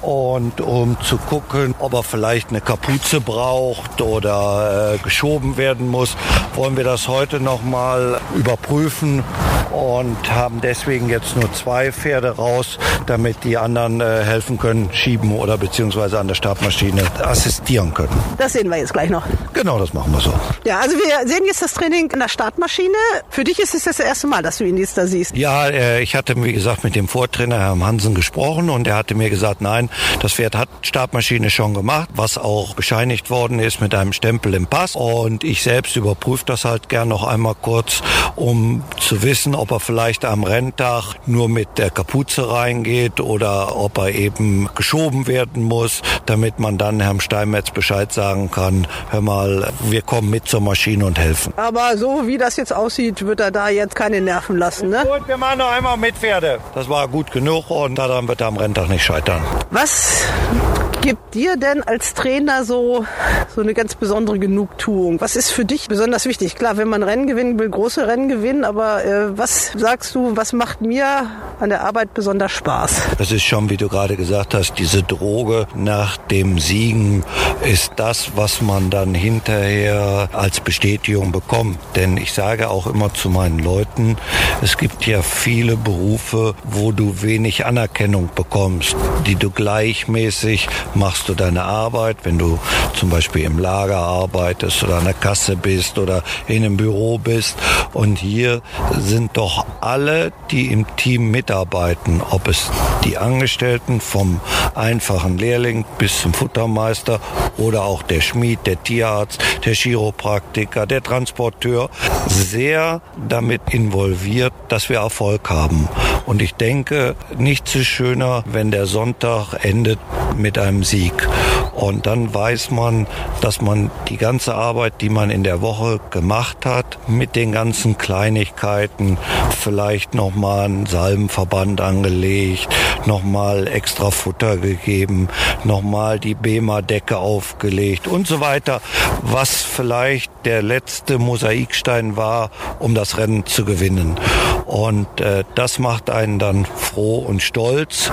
Und um zu gucken, ob er vielleicht eine Kapuze braucht oder äh, geschoben werden muss, wollen wir das heute nochmal überprüfen und haben deswegen jetzt nur zwei Pferde raus, damit die anderen äh, helfen können, schieben oder beziehungsweise an der Startmaschine assistieren können. das sehen wir jetzt gleich noch. Genau, das machen wir so. Ja, also wir sehen jetzt das Training in der Startmaschine. Für dich ist es das erste Mal, dass du ihn jetzt da siehst. Ja, äh, ich hatte, wie gesagt, mit dem Vortrainer Herrn Hansen gesprochen und er hatte mir gesagt, nein, das Pferd hat Startmaschine schon gemacht, was auch bescheinigt worden ist mit einem Stempel im Pass. Und ich selbst überprüfe das halt gern noch einmal kurz, um zu wissen, ob er vielleicht am Renntag nur mit der Kapuze reingeht oder ob er eben geschoben werden muss, damit man dann Herrn Steinmetz Bescheid sagen kann, hör mal, wir kommen mit zur Maschine und helfen. Aber so wie das jetzt aussieht, wird er da jetzt keine Nerven lassen, ne? Gut, wir machen noch einmal mit Pferde. Das war gut genug und daran wird er am Renntag nicht scheitern. Was gibt dir denn als Trainer so, so eine ganz besondere Genugtuung? Was ist für dich besonders wichtig? Klar, wenn man Rennen gewinnen will, große Rennen gewinnen, aber äh, was sagst du, was macht mir an der Arbeit besonders Spaß? Das ist schon, wie du gerade gesagt hast, diese Droge nach dem Siegen ist das, was man dann hinterher als Bestätigung bekommt. Denn ich sage auch immer zu meinen Leuten, es gibt ja viele Berufe, wo du wenig Anerkennung bekommst, die du gleichmäßig machst du deine Arbeit, wenn du zum Beispiel im Lager arbeitest oder an der Kasse bist oder in einem Büro bist. Und hier sind doch alle, die im Team mitarbeiten, ob es die Angestellten vom einfachen Lehrling bis zum Futtermeister oder auch der Schmied, der Tierarzt, der Chiropraktiker, der Transporteur, sehr damit involviert, dass wir Erfolg haben. Und ich denke, nichts ist schöner, wenn der Sonntag endet mit einem Sieg. Und dann weiß man, dass man die ganze Arbeit, die man in der Woche gemacht hat, mit den ganzen Kleinigkeiten, vielleicht nochmal einen Salbenverband angelegt, nochmal extra Futter gegeben, nochmal die Bema-Decke aufgelegt und so weiter, was vielleicht der letzte Mosaikstein war, um das Rennen zu gewinnen. Und äh, das macht einen dann froh und stolz.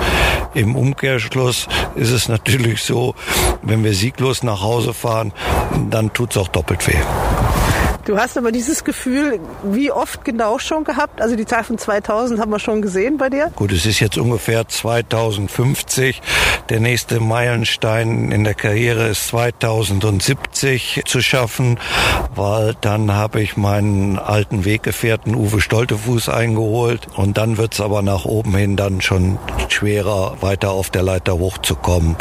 Im Umkehrschluss ist es natürlich so, wenn wir sieglos nach Hause fahren, dann tut's auch doppelt weh. Du hast aber dieses Gefühl wie oft genau schon gehabt? Also die Zahl von 2000 haben wir schon gesehen bei dir? Gut, es ist jetzt ungefähr 2050. Der nächste Meilenstein in der Karriere ist 2070 zu schaffen, weil dann habe ich meinen alten Weggefährten Uwe Stoltefuß eingeholt und dann wird's aber nach oben hin dann schon schwerer, weiter auf der Leiter hochzukommen.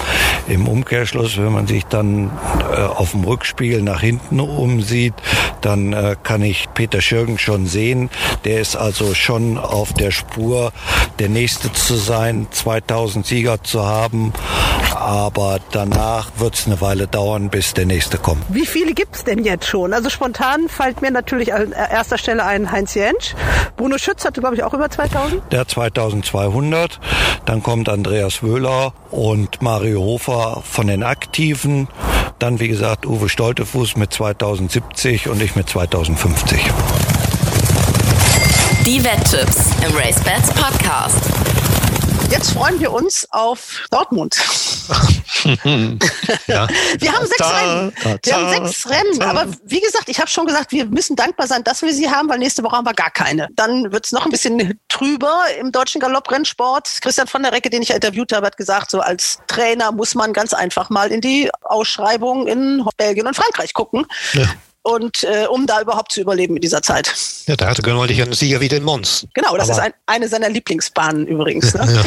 Im Umkehrschluss, wenn man sich dann äh, auf dem Rückspiegel nach hinten umsieht, dann dann äh, kann ich Peter Schürgen schon sehen. Der ist also schon auf der Spur, der Nächste zu sein, 2000 Sieger zu haben. Aber danach wird es eine Weile dauern, bis der Nächste kommt. Wie viele gibt es denn jetzt schon? Also spontan fällt mir natürlich an erster Stelle ein Heinz Jentsch. Bruno Schütz hatte, glaube ich, auch über 2000. Der hat 2200. Dann kommt Andreas Wöhler und Mario Hofer von den Aktiven. Dann, wie gesagt, Uwe Stoltefuß mit 2070 und ich mit 2050. Die Wetttipps im RaceBets Podcast. Jetzt freuen wir uns auf Dortmund. <laughs> ja. Wir haben sechs Rennen. Wir haben sechs Rennen. Aber wie gesagt, ich habe schon gesagt, wir müssen dankbar sein, dass wir sie haben, weil nächste Woche haben wir gar keine. Dann wird es noch ein bisschen trüber im deutschen Galopprennsport. Christian von der Recke, den ich interviewt habe, hat gesagt, so als Trainer muss man ganz einfach mal in die Ausschreibung in Belgien und Frankreich gucken. Ja und äh, um da überhaupt zu überleben in dieser Zeit. Ja, da hatte neulich einen Sieger wie den Mons. Genau, das Aber ist ein, eine seiner Lieblingsbahnen übrigens. Ne? Ja.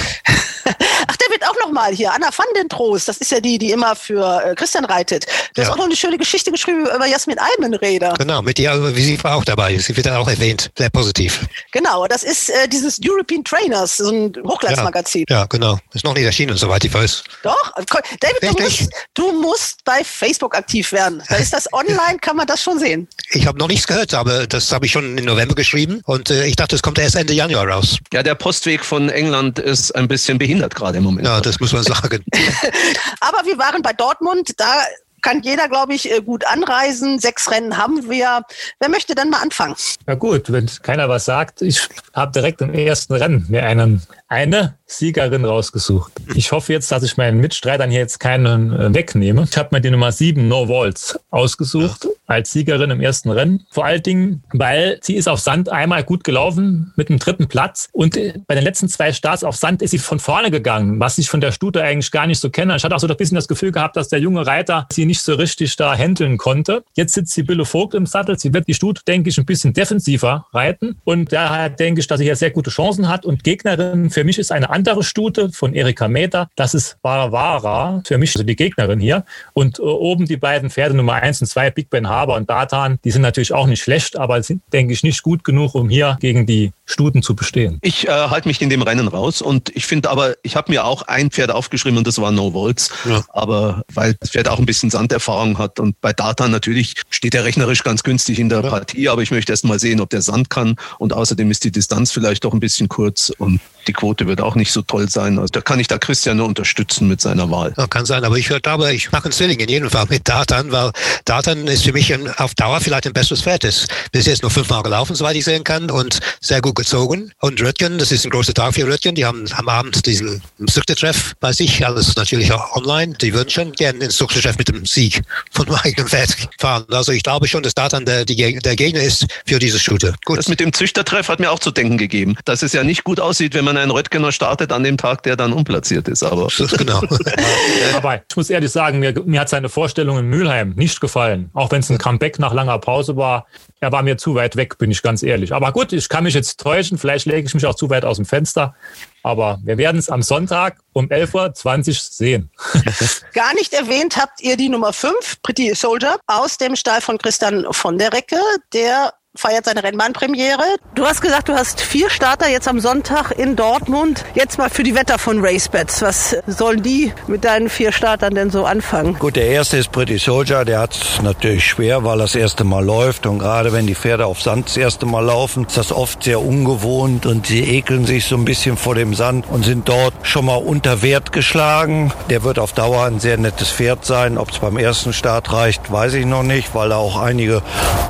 Ach, der wird auch noch mal hier. Anna van den Trost, das ist ja die, die immer für äh, Christian reitet. Du ja. hast auch noch eine schöne Geschichte geschrieben über Jasmin Eimenräder. Genau, mit ihr, wie sie war auch dabei. Sie wird dann auch erwähnt. Sehr positiv. Genau, das ist äh, dieses European Trainers, so ein Hochglanzmagazin. Ja, ja, genau. Ist noch nicht erschienen, soweit ich weiß. Doch, David, du musst, du musst bei Facebook aktiv werden. Da ist das <laughs> online, kann man das schon sehen. Ich habe noch nichts gehört, aber das habe ich schon im November geschrieben und äh, ich dachte, es kommt erst Ende Januar raus. Ja, der Postweg von England ist ein bisschen behindert gerade im Moment. Ja, das muss man sagen. <laughs> Aber wir waren bei Dortmund, da kann jeder, glaube ich, äh, gut anreisen. Sechs Rennen haben wir. Wer möchte denn mal anfangen? Ja gut, wenn keiner was sagt, ich habe direkt im ersten Rennen mir einen, eine Siegerin rausgesucht. Ich hoffe jetzt, dass ich meinen Mitstreitern hier jetzt keinen äh, wegnehme. Ich habe mir die Nummer 7 No Walls ausgesucht als Siegerin im ersten Rennen. Vor allen Dingen, weil sie ist auf Sand einmal gut gelaufen mit dem dritten Platz und äh, bei den letzten zwei Starts auf Sand ist sie von vorne gegangen, was ich von der Stute eigentlich gar nicht so kenne. Ich hatte auch so ein bisschen das Gefühl gehabt, dass der junge Reiter sie nicht so richtig da handeln konnte. Jetzt sitzt sie Bille Vogt im Sattel. Sie wird die Stute, denke ich, ein bisschen defensiver reiten und daher denke ich, dass sie hier sehr gute Chancen hat und Gegnerin für mich ist eine andere Stute von Erika Meter. Das ist Varavara, für mich also die Gegnerin hier. Und äh, oben die beiden Pferde Nummer 1 und 2, Big Ben Haber und Datan, die sind natürlich auch nicht schlecht, aber sind, denke ich, nicht gut genug, um hier gegen die Stuten zu bestehen. Ich äh, halte mich in dem Rennen raus und ich finde aber, ich habe mir auch ein Pferd aufgeschrieben und das war No Volts. Ja. Aber weil das Pferd auch ein bisschen Sanderfahrung hat und bei Datan natürlich steht er rechnerisch ganz günstig in der ja. Partie, aber ich möchte erst mal sehen, ob der Sand kann und außerdem ist die Distanz vielleicht doch ein bisschen kurz und die Quote Quote wird auch nicht so toll sein. Also da kann ich da Christian nur unterstützen mit seiner Wahl. Ja, kann sein, aber ich glaube, ich mache ein Zwilling in jedem Fall mit Datan, weil Datan ist für mich auf Dauer vielleicht ein besseres Pferd. Ist bis jetzt nur fünfmal gelaufen, soweit ich sehen kann, und sehr gut gezogen. Und Röttgen, das ist ein großer Tag für Röttgen. Die haben am Abend diesen Suchtetreff bei sich, alles natürlich auch online. Die würden schon gerne ins Suchtetreff mit dem Sieg von meinem Pferd fahren. Also ich glaube schon, dass Datan der, der Gegner ist für diese Shooter. Gut. Das mit dem Züchtertreff hat mir auch zu denken gegeben, dass es ja nicht gut aussieht, wenn man einen Röttgener startet an dem Tag, der dann unplatziert ist. Aber <laughs> genau. <laughs> Aber ich muss ehrlich sagen, mir, mir hat seine Vorstellung in Mülheim nicht gefallen. Auch wenn es ein Comeback nach langer Pause war. Er war mir zu weit weg, bin ich ganz ehrlich. Aber gut, ich kann mich jetzt täuschen. Vielleicht lege ich mich auch zu weit aus dem Fenster. Aber wir werden es am Sonntag um 11.20 Uhr sehen. <laughs> Gar nicht erwähnt habt ihr die Nummer 5, Pretty Soldier, aus dem Stall von Christian von der Recke, der feiert seine Rennbahnpremiere. Du hast gesagt, du hast vier Starter jetzt am Sonntag in Dortmund. Jetzt mal für die Wetter von RaceBets. Was sollen die mit deinen vier Startern denn so anfangen? Gut, der erste ist Pretty Soldier. Der hat es natürlich schwer, weil er das erste Mal läuft. Und gerade wenn die Pferde auf Sand das erste Mal laufen, ist das oft sehr ungewohnt und sie ekeln sich so ein bisschen vor dem Sand und sind dort schon mal unter Wert geschlagen. Der wird auf Dauer ein sehr nettes Pferd sein. Ob es beim ersten Start reicht, weiß ich noch nicht, weil da auch einige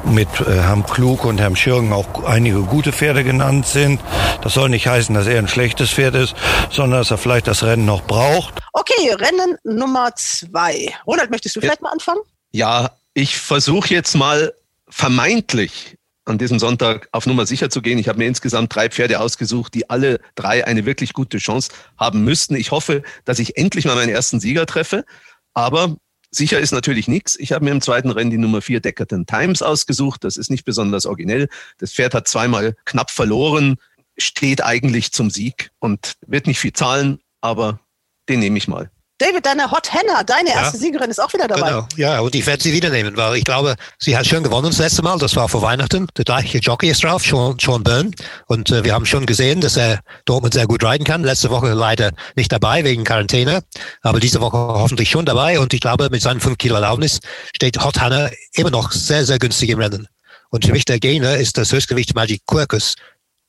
mit äh, Herrn Klug Klug und Herrn Schirgen auch einige gute Pferde genannt sind. Das soll nicht heißen, dass er ein schlechtes Pferd ist, sondern dass er vielleicht das Rennen noch braucht. Okay, Rennen Nummer zwei. Ronald, möchtest du vielleicht mal anfangen? Ja, ich versuche jetzt mal vermeintlich an diesem Sonntag auf Nummer sicher zu gehen. Ich habe mir insgesamt drei Pferde ausgesucht, die alle drei eine wirklich gute Chance haben müssten. Ich hoffe, dass ich endlich mal meinen ersten Sieger treffe. Aber Sicher ist natürlich nichts. Ich habe mir im zweiten Rennen die Nummer 4 Deckerton Times ausgesucht. Das ist nicht besonders originell. Das Pferd hat zweimal knapp verloren, steht eigentlich zum Sieg und wird nicht viel zahlen, aber den nehme ich mal. David, deine Hot Henna, deine ja. erste Siegerin, ist auch wieder dabei. Genau, ja, und ich werde sie wieder nehmen, weil ich glaube, sie hat schon gewonnen das letzte Mal, das war vor Weihnachten. Der gleiche Jockey ist drauf, Sean, Sean Byrne. Und äh, wir haben schon gesehen, dass er Dortmund sehr gut reiten kann. Letzte Woche leider nicht dabei wegen Quarantäne, aber diese Woche hoffentlich schon dabei. Und ich glaube, mit seinen 5 Kilo Erlaubnis steht Hot Henna immer noch sehr, sehr günstig im Rennen. Und für mich der Gegner ist das Höchstgewicht Magic Quirkus,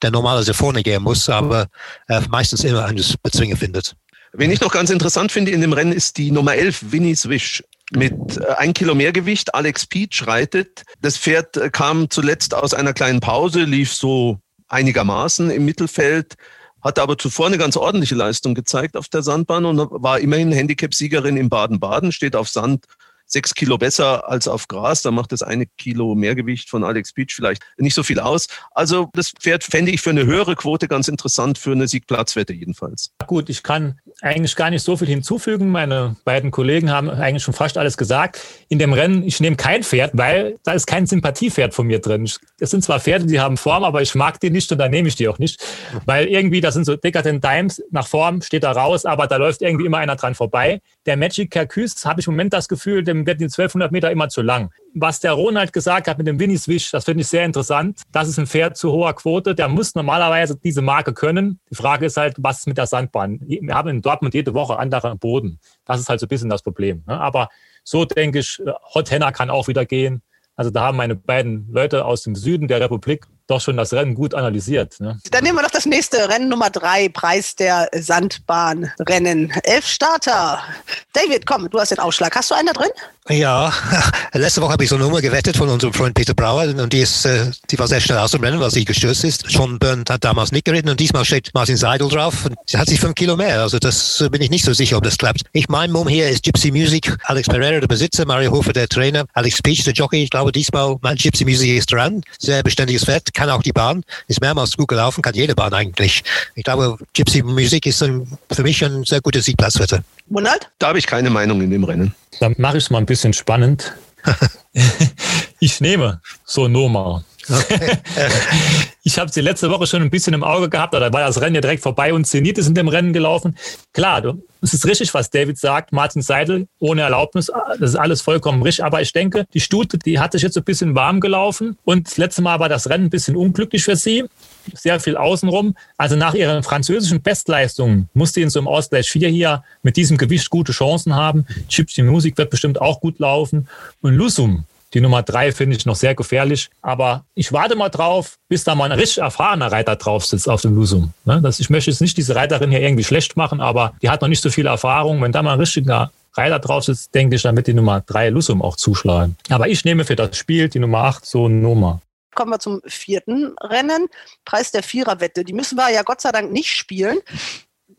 der normalerweise vorne gehen muss, aber äh, meistens immer einen Bezwinger findet. Wen ich noch ganz interessant finde in dem Rennen ist die Nummer 11, Winnie Swish. Mit äh, ein Kilo Mehrgewicht, Alex Peach reitet. Das Pferd äh, kam zuletzt aus einer kleinen Pause, lief so einigermaßen im Mittelfeld, hatte aber zuvor eine ganz ordentliche Leistung gezeigt auf der Sandbahn und war immerhin Handicap-Siegerin in Baden-Baden, steht auf Sand sechs Kilo besser als auf Gras. Da macht das eine Kilo Mehrgewicht von Alex Beach vielleicht nicht so viel aus. Also das Pferd fände ich für eine höhere Quote ganz interessant, für eine Siegplatzwette jedenfalls. Gut, ich kann eigentlich gar nicht so viel hinzufügen. Meine beiden Kollegen haben eigentlich schon fast alles gesagt. In dem Rennen, ich nehme kein Pferd, weil da ist kein Sympathiepferd von mir drin. Es sind zwar Pferde, die haben Form, aber ich mag die nicht und da nehme ich die auch nicht. Weil irgendwie, das sind so Decadent Dimes, nach Form steht da raus, aber da läuft irgendwie immer einer dran vorbei. Der Magic Carcus habe ich im Moment das Gefühl, dem werden die 1200 Meter immer zu lang. Was der Ronald gesagt hat mit dem Winnie Swish, das finde ich sehr interessant. Das ist ein Pferd zu hoher Quote. Der muss normalerweise diese Marke können. Die Frage ist halt, was ist mit der Sandbahn? Wir haben in Dortmund jede Woche andere Boden. Das ist halt so ein bisschen das Problem. Ne? Aber so denke ich, Hot Henna kann auch wieder gehen. Also da haben meine beiden Leute aus dem Süden der Republik doch schon das Rennen gut analysiert. Ne? Dann nehmen wir noch das nächste Rennen Nummer drei, Preis der Sandbahnrennen. Elf Starter. David, komm, du hast den Ausschlag. Hast du einen da drin? Ja, <laughs> letzte Woche habe ich so eine Nummer gewettet von unserem Freund Peter Brauer und die, ist, äh, die war sehr schnell aus dem Rennen, weil sie gestürzt ist. Sean Byrne hat damals nicht geritten und diesmal steht Martin Seidel drauf und sie hat sich fünf Kilo mehr. Also das äh, bin ich nicht so sicher, ob das klappt. Ich mein Mumm hier ist Gypsy Music, Alex Pereira der Besitzer, Mario Hofer der Trainer, Alex Peach der Jockey. Ich glaube diesmal mein Gypsy Music ist dran. Sehr beständiges Pferd, kann auch die Bahn, ist mehrmals gut gelaufen, kann jede Bahn eigentlich. Ich glaube Gypsy Music ist für mich ein sehr guter Siegplatzwetter. Monat? Da habe ich keine Meinung in dem Rennen. Dann mache ich es mal ein bisschen spannend. <laughs> ich nehme Sonoma. <laughs> Ich habe sie letzte Woche schon ein bisschen im Auge gehabt, da war das Rennen ja direkt vorbei und Zenit ist in dem Rennen gelaufen. Klar, es ist richtig, was David sagt. Martin Seidel ohne Erlaubnis, das ist alles vollkommen richtig. Aber ich denke, die Stute, die hat sich jetzt ein bisschen warm gelaufen und das letzte Mal war das Rennen ein bisschen unglücklich für sie. Sehr viel außenrum. Also nach ihren französischen Bestleistungen musste sie in so einem Ausgleich 4 hier mit diesem Gewicht gute Chancen haben. Gypsy Music wird bestimmt auch gut laufen. Und Lusum, Die Nummer drei finde ich noch sehr gefährlich. Aber ich warte mal drauf, bis da mal ein richtig erfahrener Reiter drauf sitzt auf dem Lusum. Ne? Das, ich möchte jetzt nicht diese Reiterin hier irgendwie schlecht machen, aber die hat noch nicht so viel Erfahrung. Wenn da mal ein richtiger Reiter drauf sitzt, denke ich, dann wird die Nummer drei Lusum auch zuschlagen. Aber ich nehme für das Spiel die Nummer acht so Nummer. Kommen wir zum vierten Rennen. Preis der Viererwette. Die müssen wir ja Gott sei Dank nicht spielen.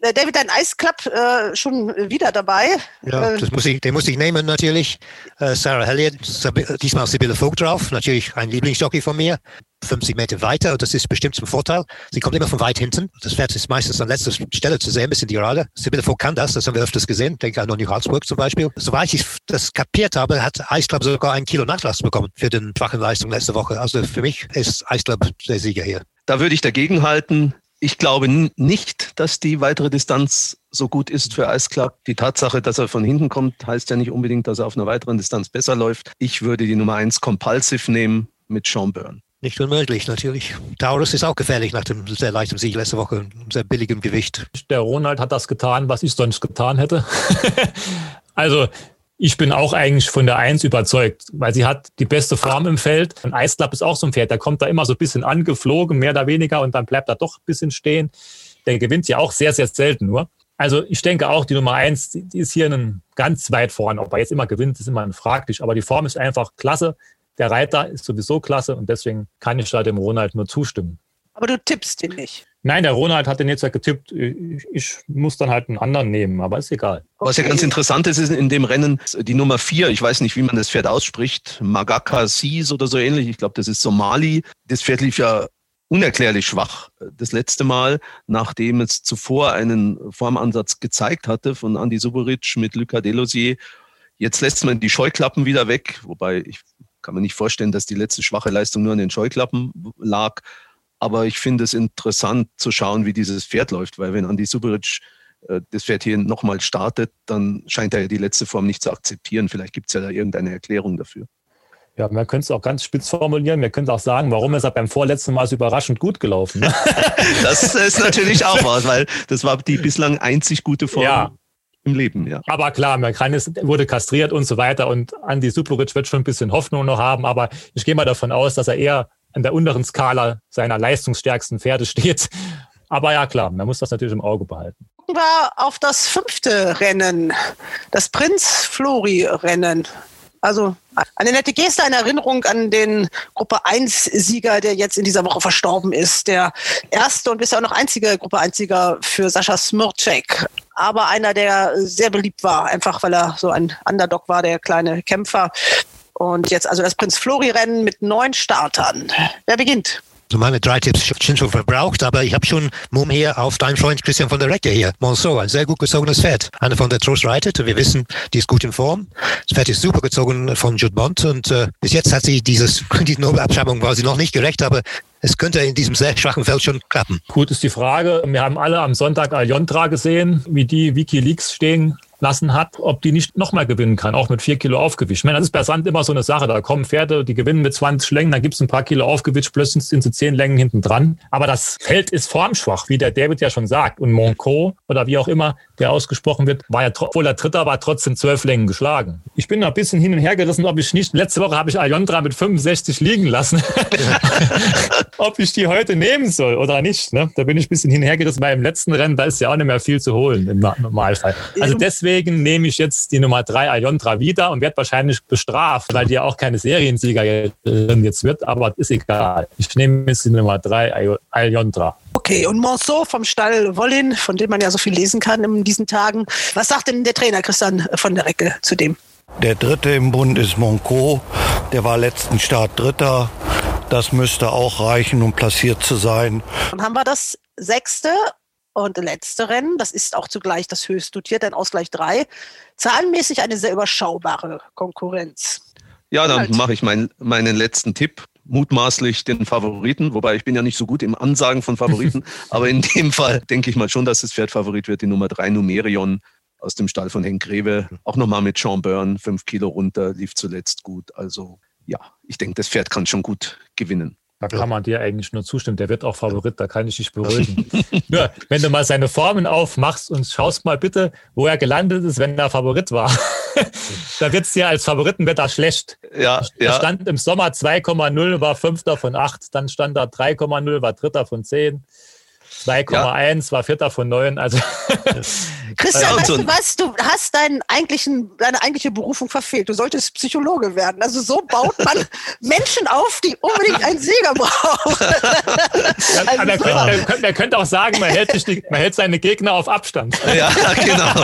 Äh, David, dein Eisclub äh, schon wieder dabei. Ja, Äh, das muss ich, den muss ich nehmen natürlich. Äh, Sarah Elliott, Sabi- diesmal Sibylle Vogt drauf, natürlich ein Lieblingsjockey von mir. 50 Meter weiter, und das ist bestimmt zum Vorteil. Sie kommt immer von weit hinten. Das Pferd ist meistens an letzter Stelle zu sehen, bis in die Gerade. Sibylle Vogt kann das, das haben wir öfters gesehen. Denke an New Halsburg zum Beispiel. Soweit ich das kapiert habe, hat Eisclub sogar ein Kilo Nachlass bekommen für den schwachen Leistung letzte Woche. Also für mich ist Eisclub der Sieger hier. Da würde ich dagegen halten. Ich glaube nicht, dass die weitere Distanz so gut ist für Ice Club. Die Tatsache, dass er von hinten kommt, heißt ja nicht unbedingt, dass er auf einer weiteren Distanz besser läuft. Ich würde die Nummer eins Compulsive nehmen mit Sean Byrne. Nicht unmöglich, natürlich. Taurus ist auch gefährlich nach dem sehr leichten Sieg letzte Woche, sehr billigem Gewicht. Der Ronald hat das getan, was ich sonst getan hätte. <laughs> also ich bin auch eigentlich von der Eins überzeugt, weil sie hat die beste Form im Feld. Und Eisklapp ist auch so ein Pferd, der kommt da immer so ein bisschen angeflogen, mehr oder weniger, und dann bleibt er doch ein bisschen stehen. Der gewinnt ja auch sehr, sehr selten nur. Also ich denke auch, die Nummer eins, die ist hier einen ganz weit vorn. Ob er jetzt immer gewinnt, ist immer fraglich. Aber die Form ist einfach klasse. Der Reiter ist sowieso klasse und deswegen kann ich da dem Ronald nur zustimmen. aber du tippst den nicht. Nein, der Ronald hat den jetzt ja getippt. Ich, ich muss dann halt einen anderen nehmen, aber ist egal. Was ja ganz interessant ist, ist in dem Rennen die Nummer vier. Ich weiß nicht, wie man das Pferd ausspricht. Magaka Seas oder so ähnlich. Ich glaube, das ist Somali. Das Pferd lief ja unerklärlich schwach äh, das letzte Mal, nachdem es zuvor einen Formansatz gezeigt hatte von Andy Suboric mit Lucas Delosier. Jetzt lässt man die Scheuklappen wieder weg, wobei ich kann mir nicht vorstellen, dass die letzte schwache Leistung nur an den Scheuklappen lag. Aber ich finde es interessant zu schauen, wie dieses Pferd läuft, weil wenn Andy Suboric äh, das Pferd hier nochmal startet, dann scheint er ja die letzte Form nicht zu akzeptieren. Vielleicht gibt es ja da irgendeine Erklärung dafür. Ja, man könnte es auch ganz spitz formulieren. Wir können auch sagen, warum ist er beim vorletzten Mal so überraschend gut gelaufen. <laughs> <laughs> Das ist natürlich auch was, weil das war die bislang einzig gute Form Ja. im Leben. Ja. Aber klar, man kann es, wurde kastriert und so weiter und Andy Suporic wird schon ein bisschen Hoffnung noch haben, aber ich gehe mal davon aus, dass er eher an der unteren Skala seiner leistungsstärksten Pferde <laughs> steht. Aber ja, klar, man muss das natürlich im Auge behalten. Gucken wir auf das fünfte Rennen, das Prinz Flori Rennen. Also eine nette Geste, eine Erinnerung an den Gruppe 1 Sieger, der jetzt in dieser Woche verstorben ist. Der erste und bisher auch noch einzige Gruppe 1 Sieger für Sascha Smircek. Aber einer, der sehr beliebt war, einfach weil er so ein Underdog war, der kleine Kämpfer. Und jetzt also das Prinz Flori Rennen mit neun Startern. Wer beginnt? Also meine drei Tipps sind schon verbraucht, aber ich habe schon Mumm hier auf deinen Freund Christian von der Recke hier. Monceau, ein sehr gut gezogenes Pferd. Einer von der Trost reitet. Wir wissen, die ist gut in Form. Das Pferd ist super gezogen von Jude Bond und äh, bis jetzt hat sie dieses, <laughs> die Nobelabschreibung war sie noch nicht gerecht, aber es könnte in diesem sehr schwachen Feld schon klappen. Gut ist die Frage. Wir haben alle am Sonntag Aljontra gesehen, wie die Wikileaks stehen lassen hat, ob die nicht nochmal gewinnen kann, auch mit vier Kilo Aufgewicht. Ich meine, das ist bei Sand immer so eine Sache. Da kommen Pferde, die gewinnen mit 20 Längen, dann gibt es ein paar Kilo Aufgewicht, plötzlich sind sie zehn Längen hinten dran. Aber das Feld ist formschwach, wie der David ja schon sagt. Und Monco oder wie auch immer der ausgesprochen wird, war ja, obwohl er Dritter war, trotzdem zwölf Längen geschlagen. Ich bin noch ein bisschen hin und her gerissen, ob ich nicht, letzte Woche habe ich Aljontra mit 65 liegen lassen. <laughs> ob ich die heute nehmen soll oder nicht. Ne? Da bin ich ein bisschen hin und her gerissen, weil im letzten Rennen, da ist ja auch nicht mehr viel zu holen im Normalfall. Also deswegen nehme ich jetzt die Nummer drei Aljontra wieder und werde wahrscheinlich bestraft, weil die ja auch keine Seriensiegerin jetzt wird, aber ist egal. Ich nehme jetzt die Nummer drei Al- Aljontra. Okay, und Monceau vom Stall Wollin, von dem man ja so viel lesen kann in diesen Tagen. Was sagt denn der Trainer Christian von der Recke zu dem? Der dritte im Bund ist Monco. Der war letzten Start Dritter. Das müsste auch reichen, um platziert zu sein. Dann haben wir das sechste und letzte Rennen. Das ist auch zugleich das höchst dotierte, ein Ausgleich 3. Zahlenmäßig eine sehr überschaubare Konkurrenz. Ja, dann Halt. mache ich mein, meinen letzten Tipp. Mutmaßlich den Favoriten, wobei ich bin ja nicht so gut im Ansagen von Favoriten, <laughs> aber in dem Fall denke ich mal schon, dass das Pferd Favorit wird, die Nummer drei Numerion aus dem Stall von Henk Greve. Auch nochmal mit Sean Byrne, fünf Kilo runter, lief zuletzt gut. Also ja, ich denke, das Pferd kann schon gut gewinnen. Da kann man dir eigentlich nur zustimmen. Der wird auch Favorit, da kann ich dich beruhigen. <laughs> nur, wenn du mal seine Formen aufmachst und schaust mal bitte, wo er gelandet ist, wenn er Favorit war. <laughs> da wird es dir als Favoritenwetter schlecht. Ja, Er ja. stand im Sommer 2,0, war Fünfter von 8, dann stand da 3,0, war Dritter von 10. 2,1 war Vierter von 9. Also <laughs> Christian, Ja, und weißt du was? Du hast deinen eigentlichen, deine eigentliche Berufung verfehlt. Du solltest Psychologe werden. Also so baut man <laughs> Menschen auf, die unbedingt einen Sieger brauchen. aber er, <laughs> Also so. könnte, er, könnte, könnte auch sagen, man hält, sich die, man hält seine Gegner auf Abstand. Ja, genau.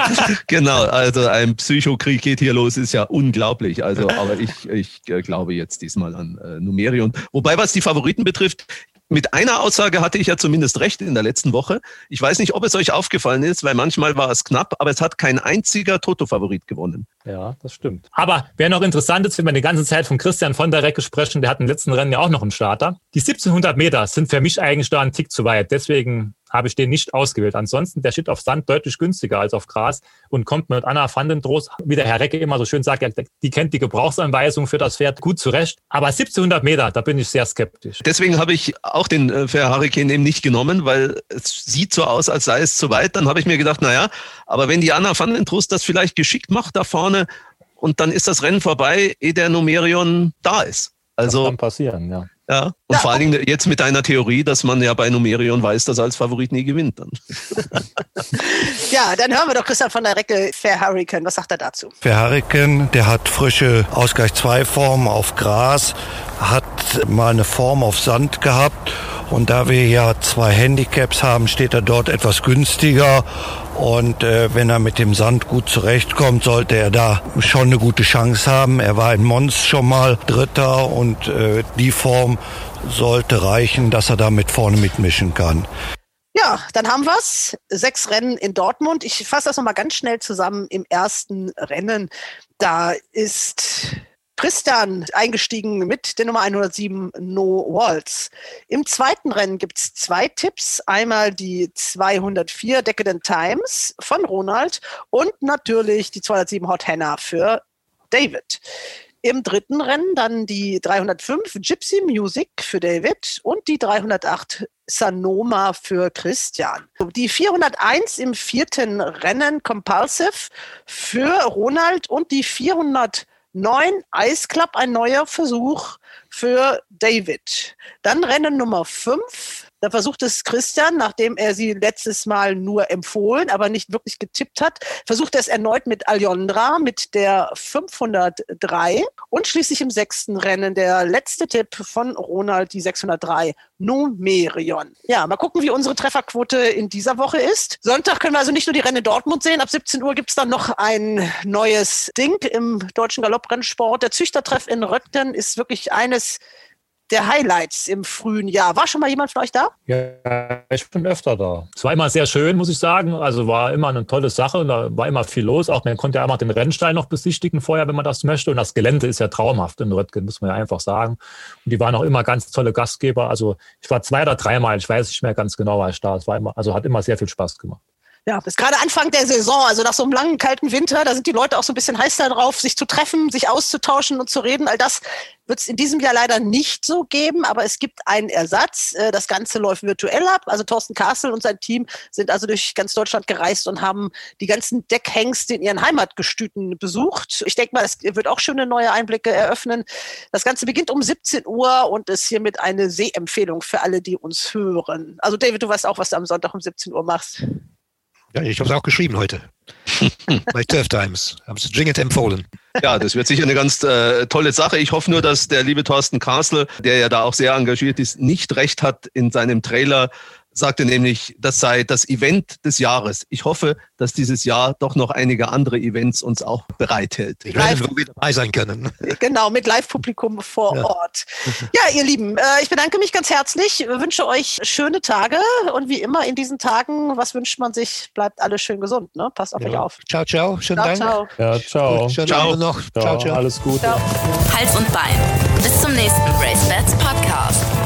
genau. Also ein Psychokrieg geht hier los, ist ja unglaublich. Also, aber ich, ich äh, glaube jetzt diesmal an äh, Numerion. Wobei, was die Favoriten betrifft, mit einer Aussage hatte ich ja zumindest recht in der letzten Woche. Ich weiß nicht, ob es euch aufgefallen ist, weil manchmal war es knapp, aber es hat kein einziger Toto-Favorit gewonnen. Ja, das stimmt. Aber wer noch interessant ist, wenn wir die ganze Zeit von Christian von der Recke sprechen, der hat im letzten Rennen ja auch noch einen Starter. Die 1700 Meter sind für mich eigentlich da ein Tick zu weit. Deswegen habe ich den nicht ausgewählt. Ansonsten, der steht auf Sand deutlich günstiger als auf Gras und kommt mit Anna van den Droos, wie der Herr Recke immer so schön sagt, die kennt die Gebrauchsanweisung für das Pferd gut zurecht. Aber 1700 Meter, da bin ich sehr skeptisch. Deswegen habe ich auch den äh, Fair Hurricane eben nicht genommen, weil es sieht so aus, als sei es zu weit. Dann habe ich mir gedacht, naja, aber wenn die Anna van den Trust das vielleicht geschickt macht da vorne und dann ist das Rennen vorbei, ehe der Numerion da ist. Das Also, kann passieren, ja. Ja. Und Ja, vor allen Dingen jetzt mit deiner Theorie, dass man ja bei Numerion weiß, dass er als Favorit nie gewinnt dann. <laughs> Ja, dann hören wir doch Christian von der Recke, Fair Hurricane. Was sagt er dazu? Für Hurricane, der hat frische Ausgleich 2 Formen auf Gras, hat mal eine Form auf Sand gehabt und da wir ja zwei Handicaps haben, steht er dort etwas günstiger und äh, wenn er mit dem Sand gut zurechtkommt, sollte er da schon eine gute Chance haben. Er war in Mons schon mal Dritter und äh, die Form sollte reichen, dass er damit vorne mitmischen kann. Ja, dann haben wir's. Sechs Rennen in Dortmund. Ich fasse das nochmal ganz schnell zusammen. Im ersten Rennen, da ist Christian eingestiegen mit der Nummer 107 No Walls. Im zweiten Rennen gibt's zwei Tipps. Einmal die 204 Decadent Times von Ronald und natürlich die 207 Hot Hannah für David. Im dritten Rennen dann die 305 Gypsy Music für David und die 308 Sanoma für Christian. Die 401 im vierten Rennen Compulsive für Ronald und die 409 Ice Club, ein neuer Versuch für David. Dann Rennen Nummer 5. Da versucht es Christian, nachdem er sie letztes Mal nur empfohlen, aber nicht wirklich getippt hat, versucht er es erneut mit Aljondra mit der 503 und schließlich im sechsten Rennen der letzte Tipp von Ronald, die 603 Numerion. Ja, mal gucken, wie unsere Trefferquote in dieser Woche ist. Sonntag können wir also nicht nur die Rennen Dortmund sehen. Ab 17 Uhr gibt es dann noch ein neues Ding im deutschen Galopprennsport. Der Züchtertreff in Röckten ist wirklich eines der Highlights im frühen Jahr. War schon mal jemand von euch da? Ja, ich bin öfter da. Es war immer sehr schön, muss ich sagen. Also war immer eine tolle Sache. Da war immer viel los. Auch man konnte ja einmal den Rennstein noch besichtigen vorher, wenn man das möchte. Und das Gelände ist ja traumhaft in Röttgen, muss man ja einfach sagen. Und die waren auch immer ganz tolle Gastgeber. Also ich war zwei oder dreimal, ich weiß nicht mehr ganz genau, war ich da. Es war immer, also hat immer sehr viel Spaß gemacht. Ja, ist gerade Anfang der Saison, also nach so einem langen, kalten Winter, da sind die Leute auch so ein bisschen heiß darauf, sich zu treffen, sich auszutauschen und zu reden. All das wird es in diesem Jahr leider nicht so geben, aber es gibt einen Ersatz. Äh, Das Ganze läuft virtuell ab. Also Thorsten Kastel und sein Team sind also durch ganz Deutschland gereist und haben die ganzen Deckhengste in ihren Heimatgestüten besucht. Ich denke mal, es wird auch schöne neue Einblicke eröffnen. Das Ganze beginnt um 17 Uhr und ist hiermit eine Sehempfehlung für alle, die uns hören. Also David, du weißt auch, was du am Sonntag um 17 Uhr machst. Ja, ich habe es auch geschrieben heute. <laughs> Bei Turf Times. Haben sie dringend empfohlen. Ja, das wird sicher eine ganz äh, tolle Sache. Ich hoffe nur, dass der liebe Thorsten Kasel, der ja da auch sehr engagiert ist, nicht recht hat in seinem Trailer, sagte nämlich, das sei das Event des Jahres. Ich hoffe, dass dieses Jahr doch noch einige andere Events uns auch bereithält. Ich werde, wir dabei sein können. Genau, mit Live-Publikum vor Ja. Ort. Ja, ihr Lieben, äh, ich bedanke mich ganz herzlich, wünsche euch schöne Tage und wie immer in diesen Tagen, was wünscht man sich? Bleibt alle schön gesund, ne? Passt auf euch Ja. auf. Ciao, ciao. Schönen Ciao, Dank. ciao. Ja, ciao. Schönen Ciao. Abend noch. Ciao, Ciao, ciao. Alles Gute. Ciao. Hals und Bein. Bis zum nächsten Race Bats Podcast.